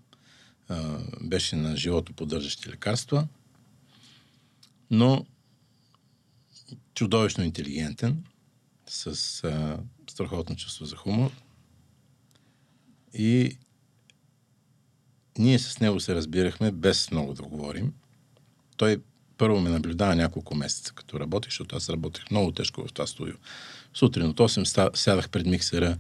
а, беше на живото поддържащи лекарства. Но чудовищно интелигентен, с а, страхотно чувство за хумор. И ние с него се разбирахме без много да говорим. Той първо ме наблюдава няколко месеца, като работих, защото аз работех много тежко в това студио. Сутрин от 8 сядах пред миксера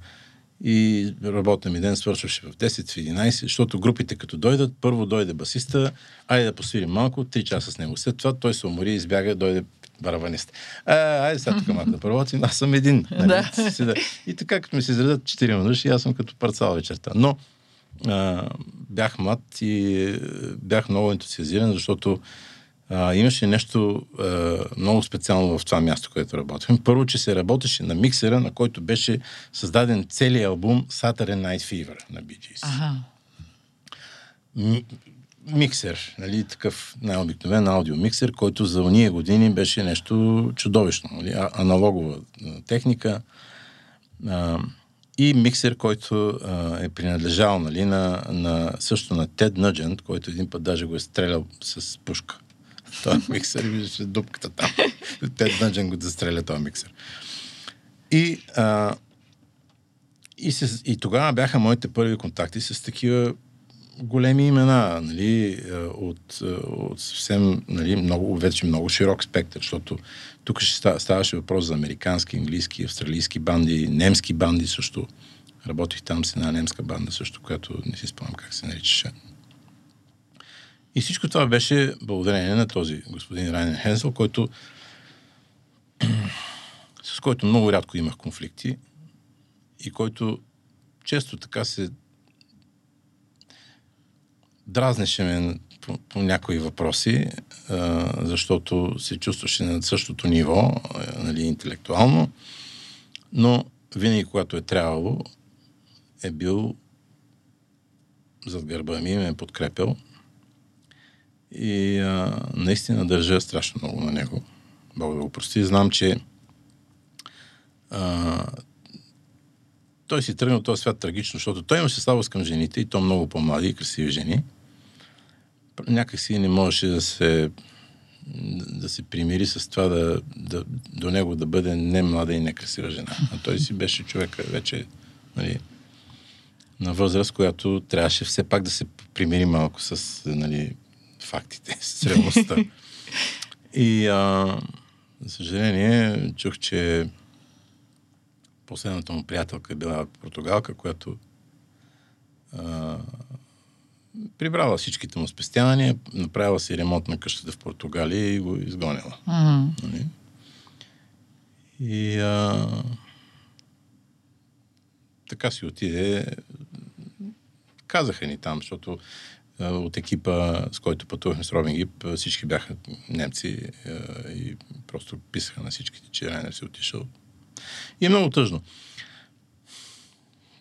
и работен ми ден свършваше в 10, в 11, защото групите като дойдат, първо дойде басиста, айде да посвирим малко, 3 часа с него. След това той се умори, избяга, дойде барабанист. А, айде сега тук малко да поработим, аз съм един. Нали? да. И така, като ми се изредат четири души, аз съм като парцал вечерта. Но а, бях млад и е, бях много ентусиазиран, защото а, имаше нещо а, много специално в това място, което работихме. Първо, че се работеше на миксера, на който беше създаден целият албум Saturday Night Fever на Bee Gees. Ага миксер, нали, такъв най-обикновен аудиомиксер, който за уния години беше нещо чудовищно. Нали, аналогова техника. А, и миксер, който а, е принадлежал нали, на, на, също на Тед Нъджент, който един път даже го е стрелял с пушка. Той миксер виждаше дупката там. Тед Нъджент го застреля този миксер. И, а, и, се, и тогава бяха моите първи контакти с такива големи имена, нали, от, от съвсем, нали, много, вече много широк спектър, защото тук ще ставаше въпрос за американски, английски, австралийски банди, немски банди също. Работих там с една немска банда също, която не си спомням как се наричаше. И всичко това беше благодарение на този господин Райнен Хенсел, който с който много рядко имах конфликти и който често така се дразнеше ме по, по някои въпроси, а, защото се чувстваше на същото ниво, нали, интелектуално, но винаги, когато е трябвало, е бил зад гърба ми, ме е подкрепил и а, наистина държа страшно много на него. Бог да го прости. Знам, че а, той си тръгна от този свят трагично, защото той имаше слабост към жените и то много по-млади и красиви жени. Някак си не можеше да се да се примири с това да, да, до него да бъде не млада и некрасива жена. А той си беше човек вече нали, на възраст, която трябваше все пак да се примири малко с нали, фактите, с реалността. И а, за съжаление чух, че последната му приятелка е била португалка, която а, прибрала всичките му спестявания, направила си ремонт на къщата в Португалия и го изгонила. Mm-hmm. И а, така си отиде. Казаха ни там, защото а, от екипа, с който пътувахме с Робин Гип, всички бяха немци а, и просто писаха на всичките, че Райнер си отишъл и е много тъжно.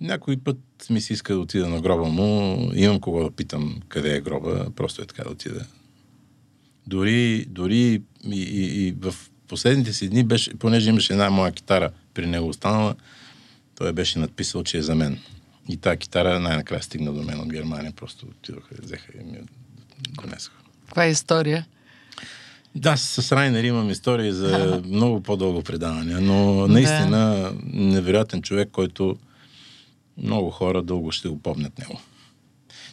Някой път ми се иска да отида на гроба му, имам кого да питам къде е гроба, просто е така да отида. Дори, дори и, и, и в последните си дни, беше, понеже имаше една моя китара при него останала, той беше надписал, че е за мен. И тази китара най-накрая стигна до мен от Германия. Просто отидоха, взеха и ми донесоха.
Каква е история?
Да, с Райнер имам истории за много по-дълго предаване, но наистина невероятен човек, който много хора дълго ще го помнят него.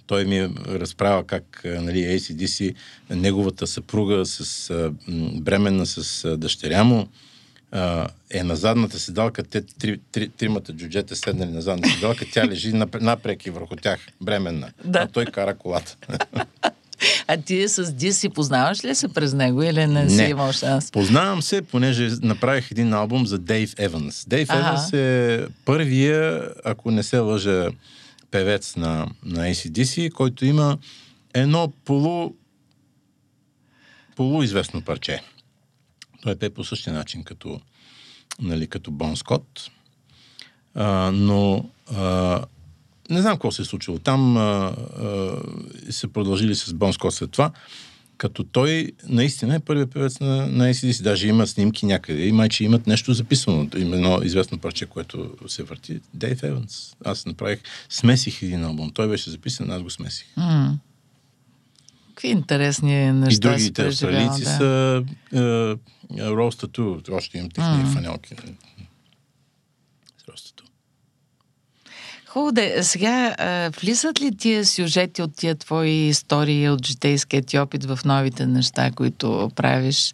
Той ми е разправя как нали, ACDC, неговата съпруга с а, бременна с а, дъщеря му, е на задната седалка, те три, три, тримата джуджета седнали на задната седалка, тя лежи напреки върху тях, бременна. Да. А той кара колата.
А ти с Ди си познаваш ли се през него или не, не. си имал шанс?
Познавам се, понеже направих един албум за Дейв Еванс. Дейв Еванс е първия, ако не се лъжа, певец на, на ACDC, който има едно полу полуизвестно парче. Той пее по същия начин като, нали, като Бон Скот. А, но а, не знам какво се е случило. Там а, а, се продължили с Бон Скот след това, като той наистина е първият певец на, на ACDC. Даже има снимки някъде и майче имат нещо записано. Има едно известно парче, което се върти. Дейв Еванс. Аз направих, смесих един албум. Той беше записан, аз го смесих.
Mm. Какви интересни неща
И другите австралийци да. са Roast Tattoo. Още имам техни mm. фанелки.
Хубаво да Сега, а, влизат ли тия сюжети от тия твои истории от житейския ти опит в новите неща, които правиш?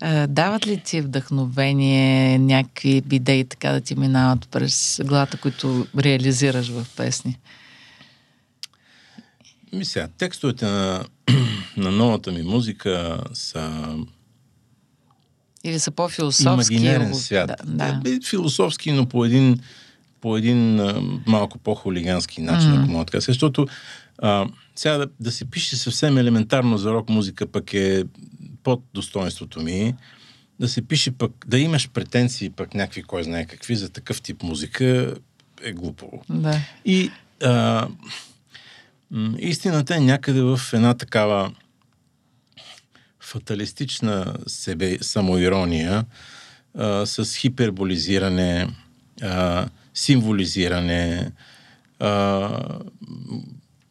А, дават ли ти вдъхновение, някакви идеи така да ти минават през главата, които реализираш в песни?
Мисля, текстовете на, на новата ми музика са
или са по-философски?
Имагинерен свят. Да, да. Е, философски, но по един по един а, малко по-хулигански начин, mm. ако мога така защото а, сега да, да се пише съвсем елементарно за рок музика пък е под достоинството ми. Да се пише пък, да имаш претенции пък някакви, кой знае какви, за такъв тип музика е глупаво.
Да.
И а, истината е някъде в една такава фаталистична себе, самоирония, а, с хиперболизиране, а, символизиране, а,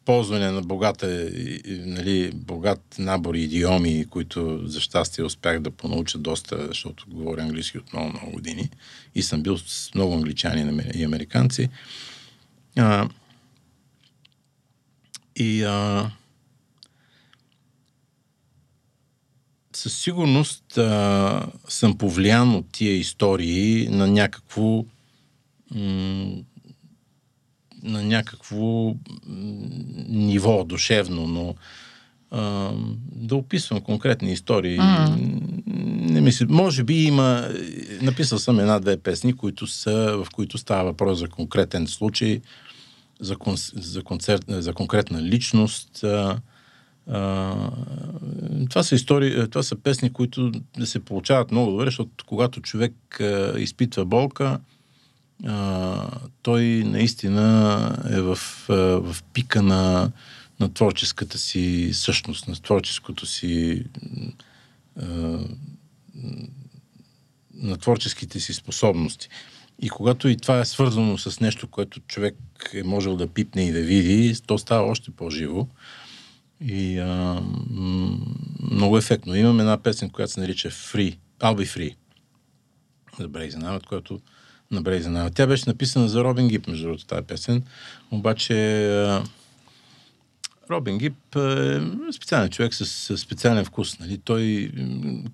ползване на богата, нали, богат набор идиоми, които за щастие успях да понауча доста, защото говоря английски от много, много години и съм бил с много англичани и американци. А, и а, със сигурност а, съм повлиян от тия истории на някакво м- на някакво ниво душевно, но а, да описвам конкретни истории. Mm. Не мисля. Може би има. Написал съм една-две песни, които са, в които става въпрос за конкретен случай, за, кон, за, концерт, за конкретна личност. А, а, това са истории, това са песни, които се получават много добре, защото когато човек а, изпитва болка, а, той наистина е в, в пика на, на творческата си същност, на творческото си а, на творческите си способности. И когато и това е свързано с нещо, което човек е можел да пипне и да види, то става още по-живо. И а, много ефектно. Имам една песен, която се нарича Free, I'll be free. За Brazen която на Брейзена. Тя беше написана за Робин Гип, между другото, тази песен. Обаче Робин Гип е специален човек с, специален вкус. Нали? Той,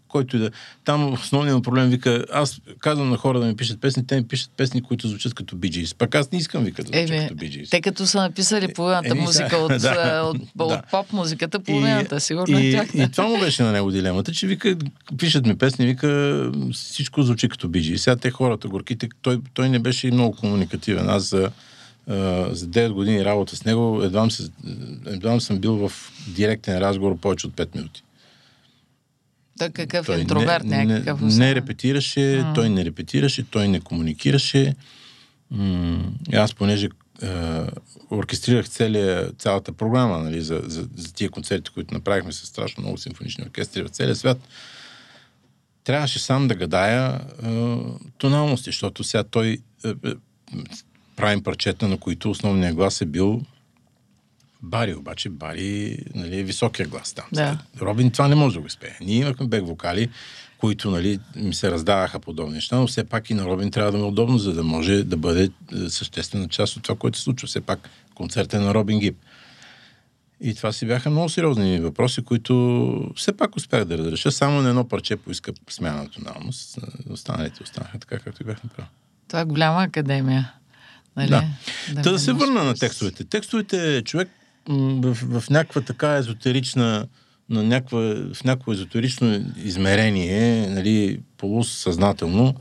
който и да... Там основният проблем вика, аз казвам на хора да ми пишат песни, те ми пишат песни, които звучат като биджис. Пак аз не искам вика да звучат като биджис.
Те като са написали половината е, музика от, да, от, от, да. от поп-музиката, половината, сигурно
и, и, и това му беше на него дилемата, че вика, пишат ми песни, вика, всичко звучи като биджис. Сега те хората горките, той, той не беше и много комуникативен. Аз за за 9 години работа с него, едва, се, едва съм бил в директен разговор повече от 5 минути.
Той какъв той интроверт
не,
някакъв?
Не, не репетираше, mm. той не репетираше, той не комуникираше. М- аз, понеже е, оркестрирах целия, цялата програма нали, за, за, за тия концерти, които направихме с страшно много симфонични оркестри в целия свят, трябваше сам да гадая е, тоналности, защото сега той е, правим парчета, на които основният глас е бил Бари, обаче Бари нали, е високия глас там.
Да.
Робин това не може да го спее. Ние имахме бек вокали, които нали, ми се раздаваха подобни неща, но все пак и на Робин трябва да му е удобно, за да може да бъде е, съществена част от това, което се случва. Все пак концерт е на Робин Гип. И това си бяха много сериозни въпроси, които все пак успях да разреша. Само на едно парче поиска смяна на тоналност. Останалите останаха така, както бях направил.
Това е голяма академия. Нали?
Да. да, да се върна на текстовете. Текстовете, човек в, в някаква така езотерична, на някаква, в някакво езотерично измерение, нали, полусъзнателно,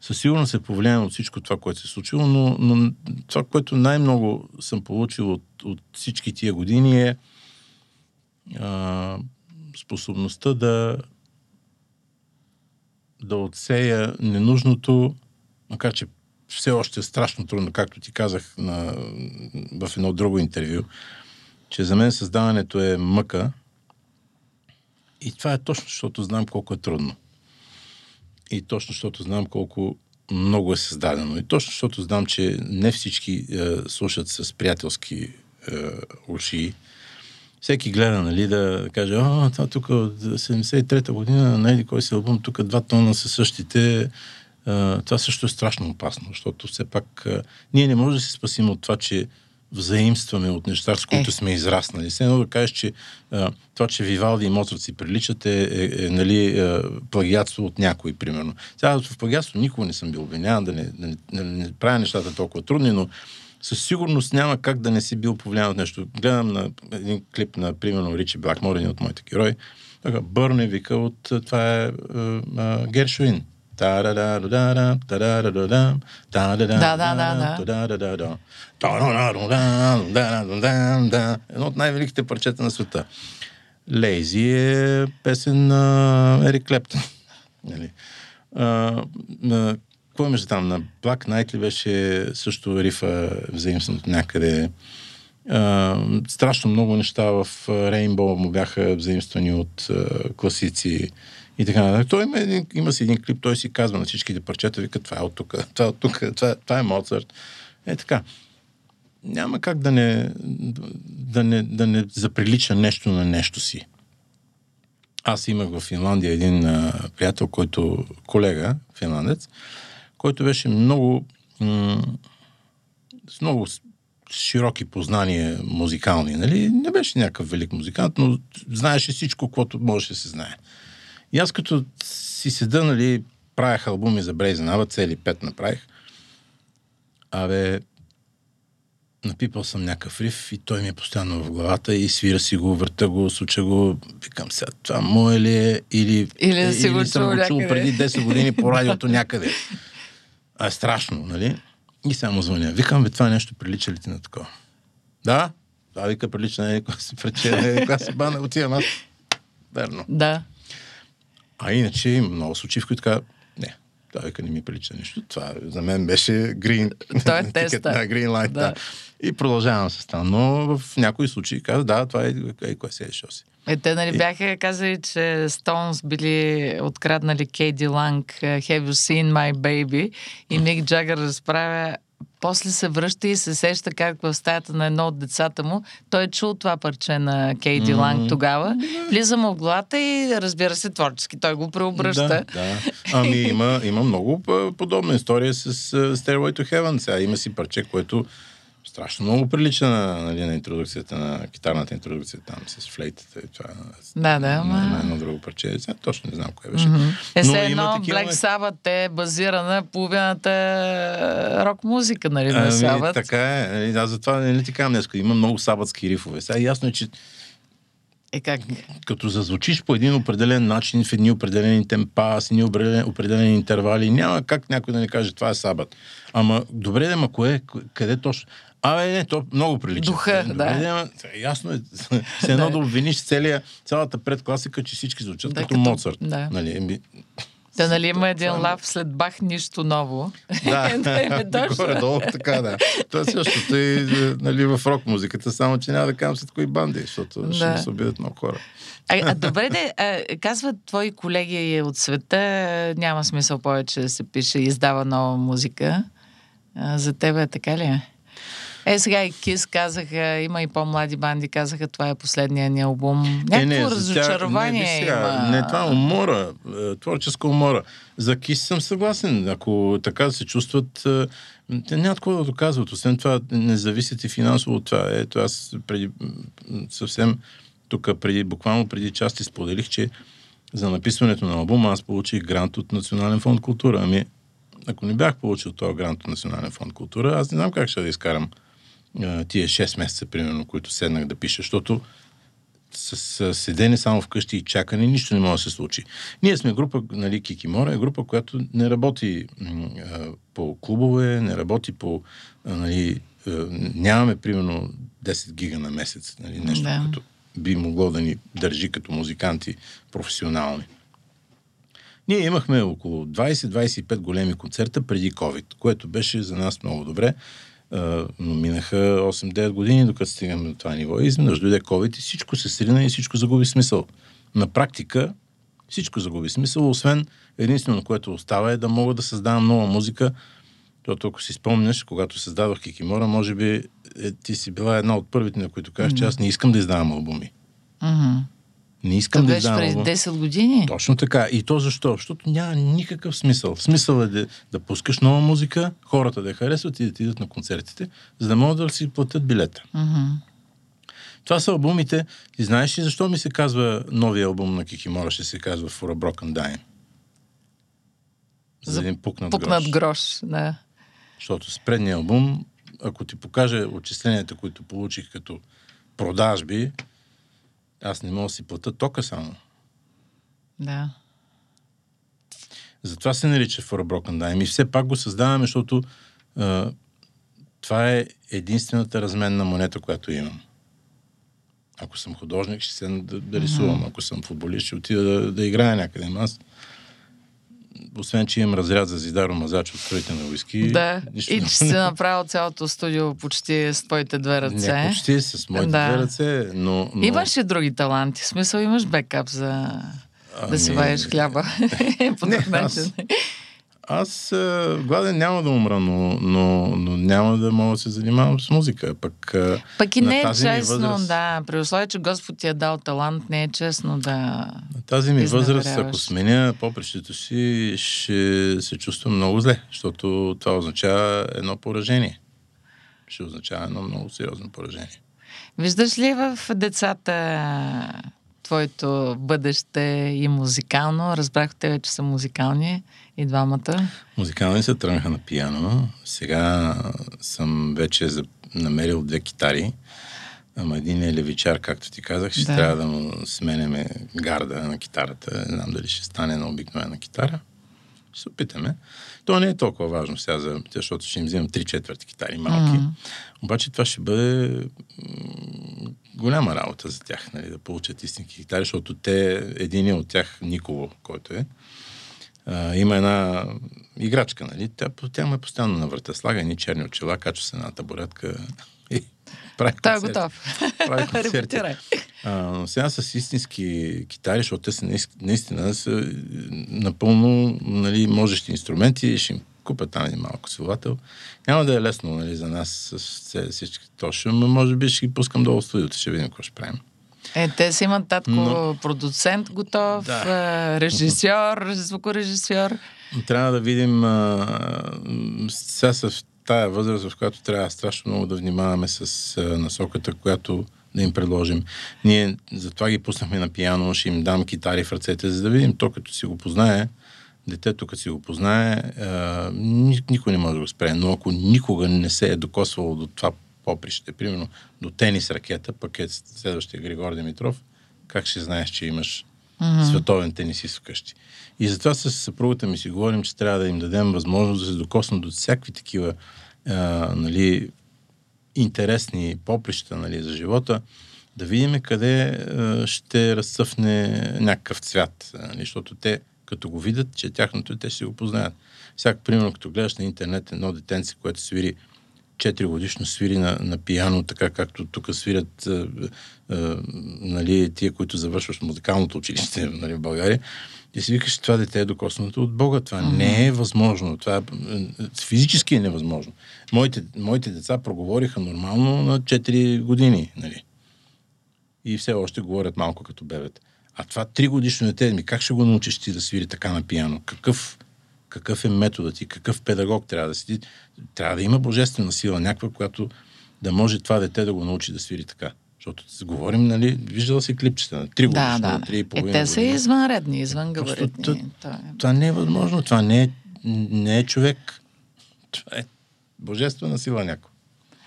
със сигурност се повлиян от всичко това, което се е случило, но, но това, което най-много съм получил от, от всички тия години е а, способността да да отсея ненужното, макар че все още е страшно трудно, както ти казах на, в едно друго интервю, че за мен създаването е мъка и това е точно, защото знам колко е трудно. И точно, защото знам колко много е създадено. И точно, защото знам, че не всички е, слушат с приятелски е, уши. Всеки гледа, нали, да каже, а, това тук от 73-та година, найди кой си албум, тук два тона са същите, това също е страшно опасно, защото все пак ние не можем да се спасим от това, че взаимстваме от неща, с които е. сме израснали. Все едно да кажеш, че а, това, че Вивалди и Моцарт си приличат е, е, е нали, а, плагиатство от някой, примерно. Сега в плагиатство никога не съм бил обвиняван да не, да не, да не правя нещата толкова трудни, но със сигурност няма как да не си бил повлиян от нещо. Гледам на един клип на, примерно, Ричи Блакмор, един от моите герои. Бърне вика от това е а, Гершуин. Едно от най-великите парчета на света. Лейзи е песен на Ерик. Нали? Какво имаше там? На Black Knight ли беше също рифа взаимството някъде? Uh, страшно много неща в Rainbow му бяха взаимствани от класици И така. Той има, един, има си един клип, той си казва на всичките парчета, вика, това е от тук, това е от тук, това, това е Моцарт. Е така. Няма как да не, да не, да не заприлича нещо на нещо си. Аз имах в Финландия един а, приятел, който, колега, финландец, който беше много м- с много широки познания музикални, нали? Не беше някакъв велик музикант, но знаеше всичко, което можеше да се знае. И аз като си седа, нали, правях албуми за Брейзен цели пет направих. Абе, напипал съм някакъв риф и той ми е постоянно в главата и свира си го, върта го, случа го. Викам сега, това мое ли е или,
или,
е,
си
или
го
съм го чул преди 10 години по радиото някъде. А е страшно, нали? И само звъня. Викам, бе, това нещо прилича ли ти на такова? Да, това вика прилича на някой си кога си бана, отивам аз. Верно.
Да.
А иначе има много случаи, в които така, не, вика не ми прилича нещо. Това за мен беше green,
Той е теста.
да, green light, да. да. И продължавам с това. Но в някои случаи каза, да, това е, е кое се е си.
Е, те нали бяха казали, че Стоунс били откраднали Кейди Ланг Have you seen my baby? И Ник Джагър разправя после се връща и се сеща как в стаята на едно от децата му, той е чул това парче на Кейди mm-hmm. Ланг тогава, влиза му в главата и разбира се творчески, той го преобръща.
Да, да. Ами има, има много подобна история с Stairway to Heaven. Сега има си парче, което страшно много прилича на, нали, на интродукцията, на китарната интродукция там с флейтата и това.
Да, да,
ма... На едно друго парче. Сега точно не знам кое беше.
Mm-hmm. Е, Но едно такива... Black Sabbath е базира на половината рок музика, нали, на ами, Sabbath.
Така е. Нали, аз затова не нали, ти казвам днес, има много сабатски рифове. Сега ясно е, че
е как?
Като зазвучиш по един определен начин, в едни определени темпа, с едни определени, определени интервали, няма как някой да не каже това е сабат. Ама добре, да, ма кое, къде точно? Абе, не, то много прилича.
Духа,
Добре,
да.
Няма, ясно е. Се едно да обвиниш целия, цялата предкласика, че всички звучат
Да,
като,
като-
Моцарт.
да.
Нали, еми,
Та нали има един
е-
лав след Бах, нищо ново.
да,
Е, точно.
горе-долу така, да. Това е същото и е, нали, в рок музиката, само че няма да казвам след кои банди, защото ще
Да.
ми се обидят много хора.
А, а добре, де, а, казват твои колеги от света, няма смисъл повече да се пише и издава нова музика. А, за тебе така ли е? Е, сега и Кис казаха, има и по-млади банди, казаха, това е последния ни албум. Някакво
за
разочарование
тях, не, сега,
има.
Не, това е умора, е, творческа умора. За Кис съм съгласен. Ако така се чувстват, е, те нямат какво да доказват. Освен това, не зависят и финансово от това. Ето, аз преди съвсем тук, преди, буквално преди части споделих, че за написването на албума аз получих грант от Национален фонд култура. Ами, ако не бях получил този грант от Национален фонд култура, аз не знам как ще да изкарам тия 6 месеца, примерно, които седнах да пиша, защото с, с седене само вкъщи и чакане, нищо не може да се случи. Ние сме група, нали, Кикимора е група, която не работи а, по клубове, не работи по, а, нали, а, нямаме примерно 10 гига на месец, нали, нещо,
Да.
като би могло да ни държи като музиканти професионални. Ние имахме около 20-25 големи концерта преди COVID, което беше за нас много добре. А, но минаха 8-9 години, докато стигаме до това ниво. И изведнъж дойде COVID и всичко се срина и всичко загуби смисъл. На практика всичко загуби смисъл, освен единствено, което остава е да мога да създавам нова музика, защото ако си спомняш, когато създадох Кикимора, може би е, ти си била една от първите, на които кажеш, че аз не искам да издавам албуми.
Мгм.
Не искам да
беше
издавам
преди
албуми.
10 години.
Точно така. И то защо? Защото няма никакъв смисъл. Смисъл е да, да пускаш нова музика, хората да я харесват и да ти идат на концертите, за да могат да си платят билета.
Мгм.
Това са албумите. Ти знаеш ли защо ми се казва новия албум на Кикимора, ще се казва For a Broken Dime? За,
За
един пукнат,
Пукнат
грош.
грош. Да.
Защото с предния албум, ако ти покажа отчисленията, които получих като продажби, аз не мога да си плата тока само.
да.
Затова се нарича For a Broken Dime. И все пак го създаваме, защото а, това е единствената разменна монета, която имам. Ако съм художник, ще се да, да рисувам. Ако съм футболист, ще отида да, да играя някъде. Аз, освен, че имам разряд за Зидаро Мазач от строите на войски.
Да.
нищо
И че си направил цялото студио почти с твоите две ръце.
Не, почти с моите
Да.
две ръце, но... но...
Имаш и други таланти. В смисъл имаш бекап за... да се ваеш хляба по
Не, аз-. Аз а, гладен няма да умра, но, но, но няма да мога да се занимавам с музика. Пък, а,
Пък и не е честно,
възраст-
да. При условие, че Господ ти е дал талант, не е честно да...
на тази ми възраст, ако сменя попрището си, ще се чувствам много зле, защото това означава едно поражение. Ще означава едно много сериозно поражение.
Виждаш ли в децата твоето бъдеще и музикално? Разбрах те вече са музикални и двамата.
Музикални се тръгнаха на пиано. Сега съм вече намерил две китари. Ама един е левичар, както ти казах. Ще
Да.
трябва да му сменяме гарда на китарата. Не знам дали ще стане на обикновена китара. Ще се опитаме. То не е толкова важно сега, за... защото ще им вземам три четвърти китари малки.
Мгм.
Обаче това ще бъде голяма работа за тях, нали, да получат истински китари, защото те, един от тях, Николо, който е, а, има една играчка, нали? Тя, тя ме постоянно на врата. Слага ни черни очила, качва се на табуретка и прави
Той е готов.
Прави концерти. А, но сега с истински китари, защото те са наис- наистина са напълно нали, можещи инструменти, ще им купят там един малко силовател. Няма да е лесно нали, за нас с всички точно, но може би ще ги пускам долу в студиото, ще видим какво ще правим.
Е, те си имат татко
Но-
продуцент готов,
Да.
а, режисьор, звукорежисьор.
Трябва да видим а, сега в тая възраст, в която трябва страшно много да внимаваме с а, насоката, която да им предложим. Ние затова ги пуснахме на пиано, ще им дам китари в ръцете, за да видим то като си го познае, детето като си го познае, а, ни, никой не може да го спре. Но ако никога не се е докосвало до това поприще, примерно до тенис ракета, пък е следващия Григор Димитров, как ще знаеш, че имаш
Мгм.
световен тенисист вкъщи. И затова с съпругата ми си говорим, че трябва да им дадем възможност да се докоснат до всякакви такива а, нали, интересни поприща нали, за живота, да видим къде а, ще разцъфне някакъв цвят. Нали, защото те, като го видят, че е тяхното, те ще го познаят. Всяко, примерно, като гледаш на интернет едно детенце, което свири 4 годишно свири на, на пияно, така както тук свирят а, а, нали, тия, които завършваш музикалното училище нали, в България. И си викаш, това дете е докоснато от Бога. Това mm-hmm. не е възможно. Това е, е, физически е невъзможно. Моите, моите деца проговориха нормално на 4 години. Нали? И все още говорят малко като бебет. А това 3 годишно дете, ми как ще го научиш ти да свири така на пияно? Какъв, какъв е методът ти? Какъв педагог трябва да си? Трябва да има божествена сила, някаква, която да може това дете да го научи да свири така. Защото си говорим, нали, виждала си клипчета на 3 годишно,
Да, да.
на
да.
3 и
Е,
половина
те са
години.
извънредни, извън
Просто
габаритни.
тът-
То е-
Това не е възможно. Това не е, не е човек. Това е божествена сила някой.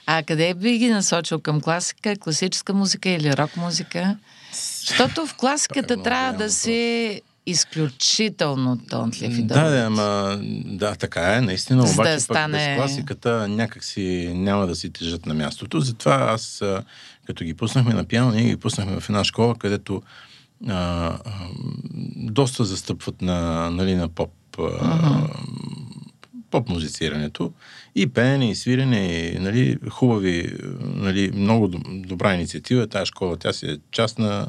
А къде би ги насочил? Към класика, класическа музика или рок музика? Защото в класиката
Това е
трябва да си изключително тонтлив и
Да, да, ама да, така е, наистина,
За да
обаче пък
стане-
без класиката някак си няма да си тежат на мястото. Затова аз, като ги пуснахме на пиано, ние ги пуснахме в една школа, където а, а, доста застъпват на, нали, на поп, а, поп музицирането. И пеене, и свирене, и нали, хубави, нали, много доб- добра инициатива тази школа. Тя си е частна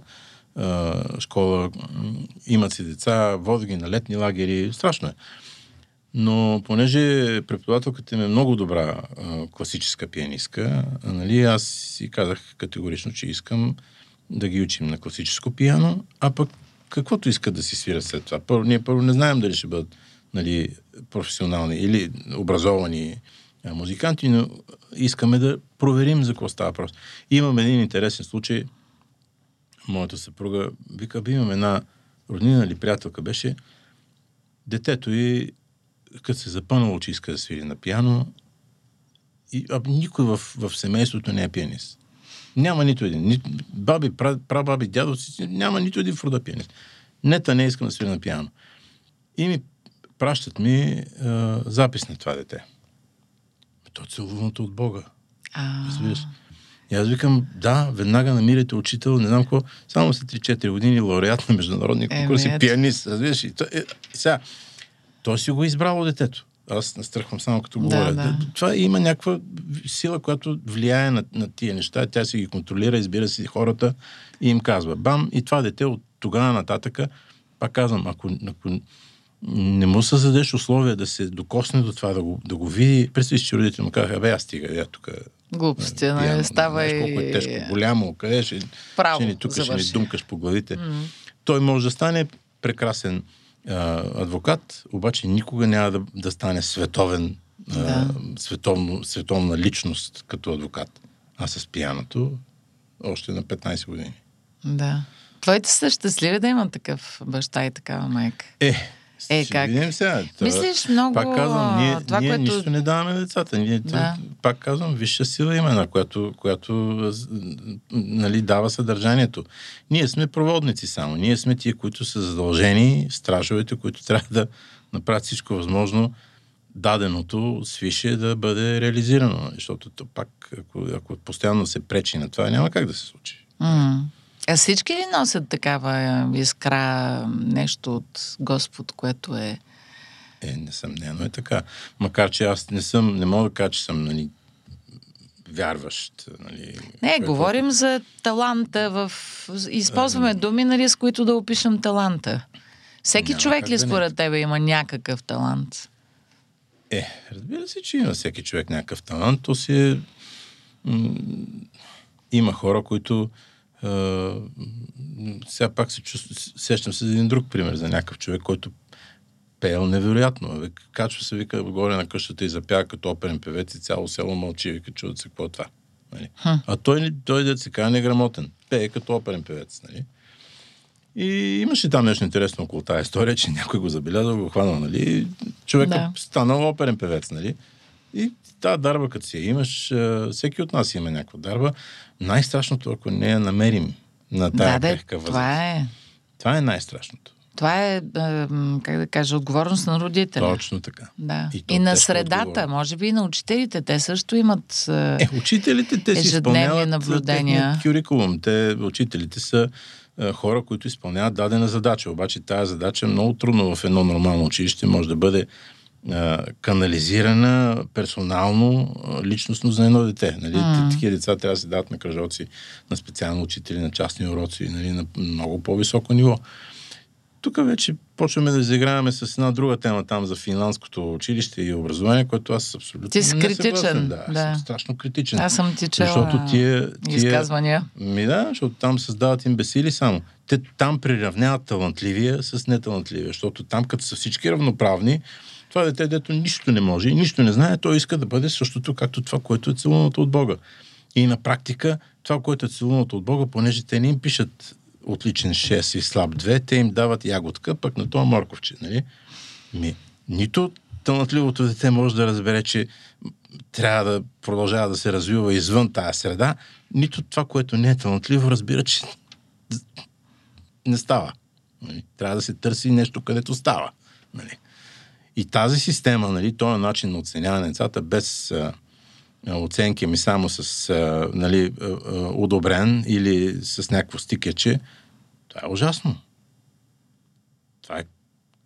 школа, имат си деца, водят ги на летни лагери, страшно е. Но понеже преподавателката им е много добра а, класическа пианистка, а, нали, аз си казах категорично, че искам да ги учим на класическо пиано, а пък каквото искат да си свирят след това. Първо, ние първо не знаем дали ще бъдат нали, професионални или образовани а, музиканти, но искаме да проверим за какво става въпрос. Имам един интересен случай. Моята съпруга вика, бе, имам една роднина или приятелка беше, детето и като се запънало, че иска да свири на пиано, и, а, никой в, в семейството не е пианист. Няма нито един. Ни, баби, пра, прабаби, дядо си, няма нито един в рода пианист. Нета не искам да свиря на пиано. И ми пращат ми а, запис на това дете. То е целуваното от Бога. Разбираш? И аз викам, да, веднага намирайте учител, не знам какво, само след 3-4 години лауреат на международни конкурси,
ето.
пианист, разбираш? И, то, е, сега, той си го е избрало детето. Аз настръхвам само като
Да,
говоря.
да.
Това има някаква сила, която влияе на, на тия неща. Тя си ги контролира, избира си хората и им казва бам. И това дете от тогава нататъка пак казвам, ако, ако не му създадеш условия да се докосне до това, да го, да го види, представи че родители му казаха, бе, аз стига, я тук
Глупости, нали? Става
и... Колко е тежко, голямо, къде ще,
Право,
ще ни тук, ще ни
завърши.
думкаш по главите.
М.
Той може да стане прекрасен а, адвокат, обаче никога няма да, да стане световен, а,
Да.
световно, световна личност като адвокат. А с пияното още на 15 години.
Да. Твоите са щастливи да имат такъв баща и такава майка.
Е,
Е,
ще
как?
видим сега. Това-
Мислиш много...
Пак казвам, ние,
това,
ние
което...
нищо не даваме на децата. Ние,
Да.
Пак казвам, висша сила има една, която, която нали, дава съдържанието. Ние сме проводници само. Ние сме тия, които са задължени, стражовете, които трябва да направят всичко възможно даденото свише да бъде реализирано. Защото то пак, ако, ако постоянно се пречи на това, няма как да се случи.
М. А всички ли носят такава е, искра, нещо от Господ, което е...
Е, несъмнено е така. Макар, че аз не съм, не мога да кажа, че съм, нали, вярващ. Нали,
Не,
което-
говорим за таланта в... Използваме думи, нали, с които да опишем таланта. Всеки
Няма
човек ли
да не.
според тебе има някакъв талант?
Е, разбира се, че има всеки човек някакъв талант. То си е... М- има хора, които... А, сега пак се чувств... сещам се за един друг пример, за някакъв човек, който пеел невероятно. Качва се, вика, горе на къщата и запява като оперен певец и цяло село мълчи, вика, чудят се какво е това. Нали? А той, той да се казва неграмотен. Пее като оперен певец. Нали? И имаше там нещо интересно около тази история, че някой го забелязал, го хванал, нали? Човек
Да.
да. станал оперен певец, нали? И тази дарба, като си я имаш, всеки от нас има някаква дарба. Най-страшното, ако не я намерим на тая
да,
крехка възраст.
това е...
Това е най-страшното.
Това е, как да кажа, отговорност на родителя.
Точно така.
Да.
И
И, на средата,
отговорно.
може би и на учителите. Те също имат...
Е, учителите, те си изпълняват
наблюдения.
кюрикулум. Те, учителите са хора, които изпълняват дадена задача. Обаче тази задача много трудно в едно нормално училище може да бъде канализирана персонално, личностно за едно дете. Нали? Mm. Такива деца трябва да се дадат на кръжоци, на специални учители, на частни уроци, нали? на много по-високо ниво. Тук вече почваме да заиграваме с една друга тема там за финландското училище и образование, което аз абсолютно
Ти си
не
критичен,
съгласен. Да,
да.
съм страшно критичен.
Аз съм ти чела
Защото тия, тия...
изказвания.
Ми да, защото там създават имбесили само. Те там приравняват талантливия с неталантливия, защото там като са всички равноправни, това дете, дето нищо не може и нищо не знае, той иска да бъде същото, както това, което е целуното от Бога. И на практика, това, което е целуното от Бога, понеже те не им пишат отличен 6 и слаб 2, те им дават ягодка, пък на това морковче, нали? Ми, нито талантливото дете може да разбере, че трябва да продължава да се развива извън тая среда, нито това, което не е талантливо, разбира, че не става. Нали? Трябва да се търси нещо, където става. Нали? И тази система, нали, този начин на оценяване на децата без а, оценки ми само с а, нали, а, а, одобрен или с някакво стикече, това е ужасно. Това е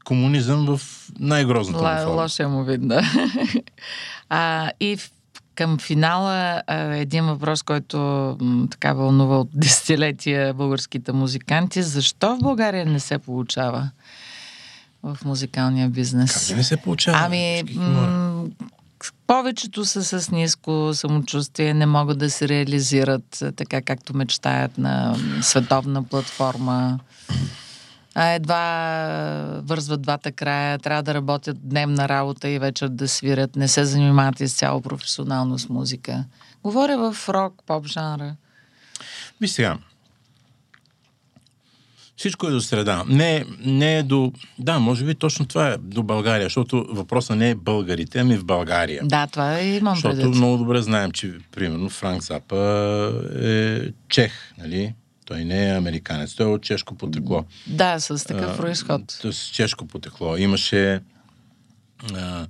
комунизъм в най-грозната му
Ла,
форма.
лошия му вид, да. а, и в, към финала а, един въпрос, който м, така вълнува от десетилетия българските музиканти. Защо в България не се получава в музикалния бизнес?
Как не се получава?
Ами, м- повечето са с ниско самочувствие, не могат да се реализират а, така, както мечтаят на световна платформа. А едва вързват двата края, трябва да работят дневна работа и вечер да свирят, не се занимават изцяло професионално с музика. Говоря в рок, поп жанра.
Виж сега. Всичко е до среда. Не, не е до... Да, може би точно това е до България, защото въпросът не е българите, ами в България.
Да, това имам
Защото
предвид.
много добре знаем, че примерно Франк Запа е чех, нали? Той не е американец, той е от чешко потекло.
Да, с такъв происход.
С чешко потекло. Имаше а,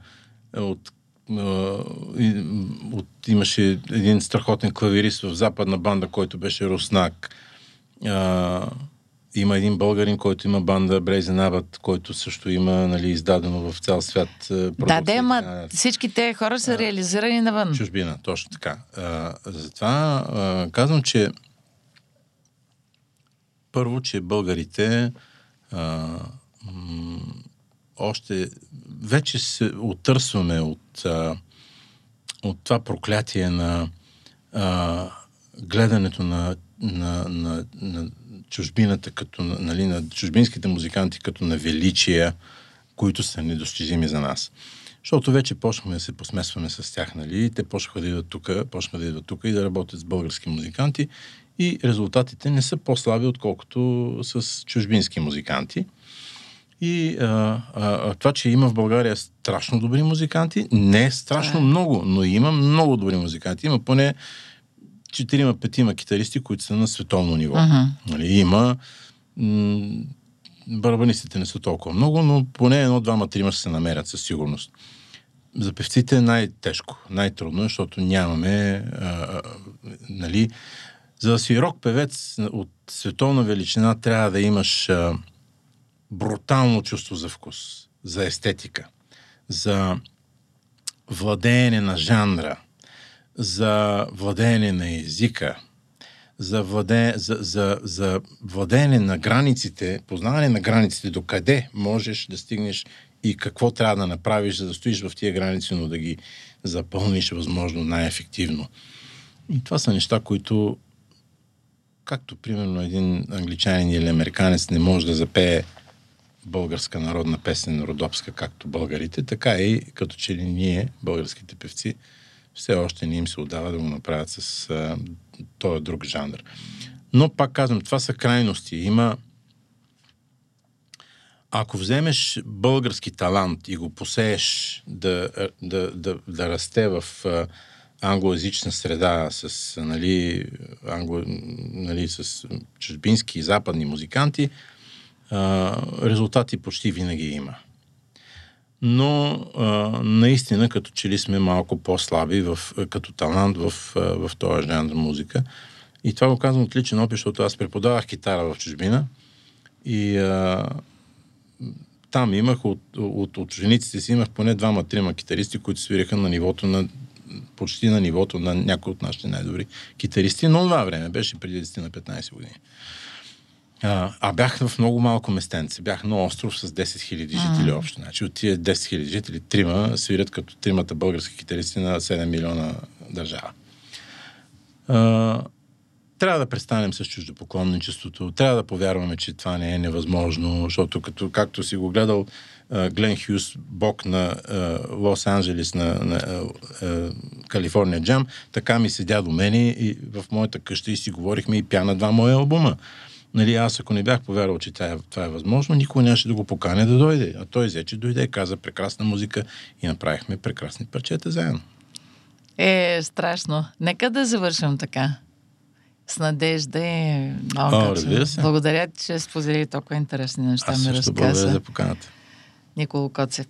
от, от, имаше един страхотен клавирист в западна банда, който беше руснак. А, има един българин, който има банда Брейзен Абът, който също има нали, издадено в цял свят а,
Да, да, ама
нататък.
всички те хора са реализирани навън.
Чужбина, точно така. А, затова а, казвам, че първо, че българите а, м- още вече се отърсваме от, а, от това проклятие на а, гледането на, на, на, на чужбината, като, нали, на чужбинските музиканти като на величия, които са недостижими за нас. Защото вече почнахме да се посмесваме с тях, нали? Те почнаха да идват тук, почнаха да идват тук и да работят с български музиканти и резултатите не са по-слаби, отколкото с чужбински музиканти. И а, а, това, че има в България страшно добри музиканти, не е страшно много, но има много добри музиканти. Има поне четирима-петима китаристи, които са на световно ниво. Uh-huh. Нали, има м- барабанистите не са толкова много, но поне едно-двама-трима ще се намерят със сигурност. За певците е най-тежко, най-трудно, защото нямаме, а, а, нали, за да си рок певец от световна величина трябва да имаш а, брутално чувство за вкус, за естетика, за владеене на жанра, за владеене на езика, за, владе, за, за, за владеене на границите, познаване на границите, до къде можеш да стигнеш и какво трябва да направиш, за да стоиш в тия граници, но да ги запълниш възможно най-ефективно. И това са неща, които, както примерно един англичанин или американец не може да запее българска народна песен, родопска, както българите, така и като че ли ние, българските певци, все още не им се отдава да го направят с а, този друг жанр. Но пак казвам, това са крайности. Има ако вземеш български талант и го посееш да, да, да, да расте в англоязична среда с, нали, англо, нали, с чужбински и западни музиканти, а, резултати почти винаги има но а, наистина като че ли сме малко по-слаби в, като талант в, в този жанр музика. И това го казвам от опит, защото аз преподавах китара в чужбина и а, там имах от, от, от учениците си имах поне двама-трима китаристи, които свиреха на нивото на почти на нивото на някои от нашите най-добри китаристи, но това време беше преди 10 на 15 години. А, а бях в много малко местенце. Бях на остров с 10 000 жители общо. Значи от тия 10 000 жители, трима свирят като тримата български китаристи на 7 милиона държава. А, трябва да престанем с чуждопоклонничеството, трябва да повярваме, че това не е невъзможно, защото като, както си го гледал Глен Хюс, бог на Лос-Анджелес, на, на Калифорния Джам, така ми седя до мене и в моята къща и си говорихме и пя на два моя албума. Нали, аз ако не бях повярвал, че това е, това е възможно, никой нямаше да го поканя да дойде. А той взе, че дойде, каза прекрасна музика и направихме прекрасни парчета заедно.
Е, страшно. Нека да завършим така. С надежда и много О, Благодаря ти, че сподели толкова интересни неща.
Аз също благодаря за поканата.
Николо Коцев.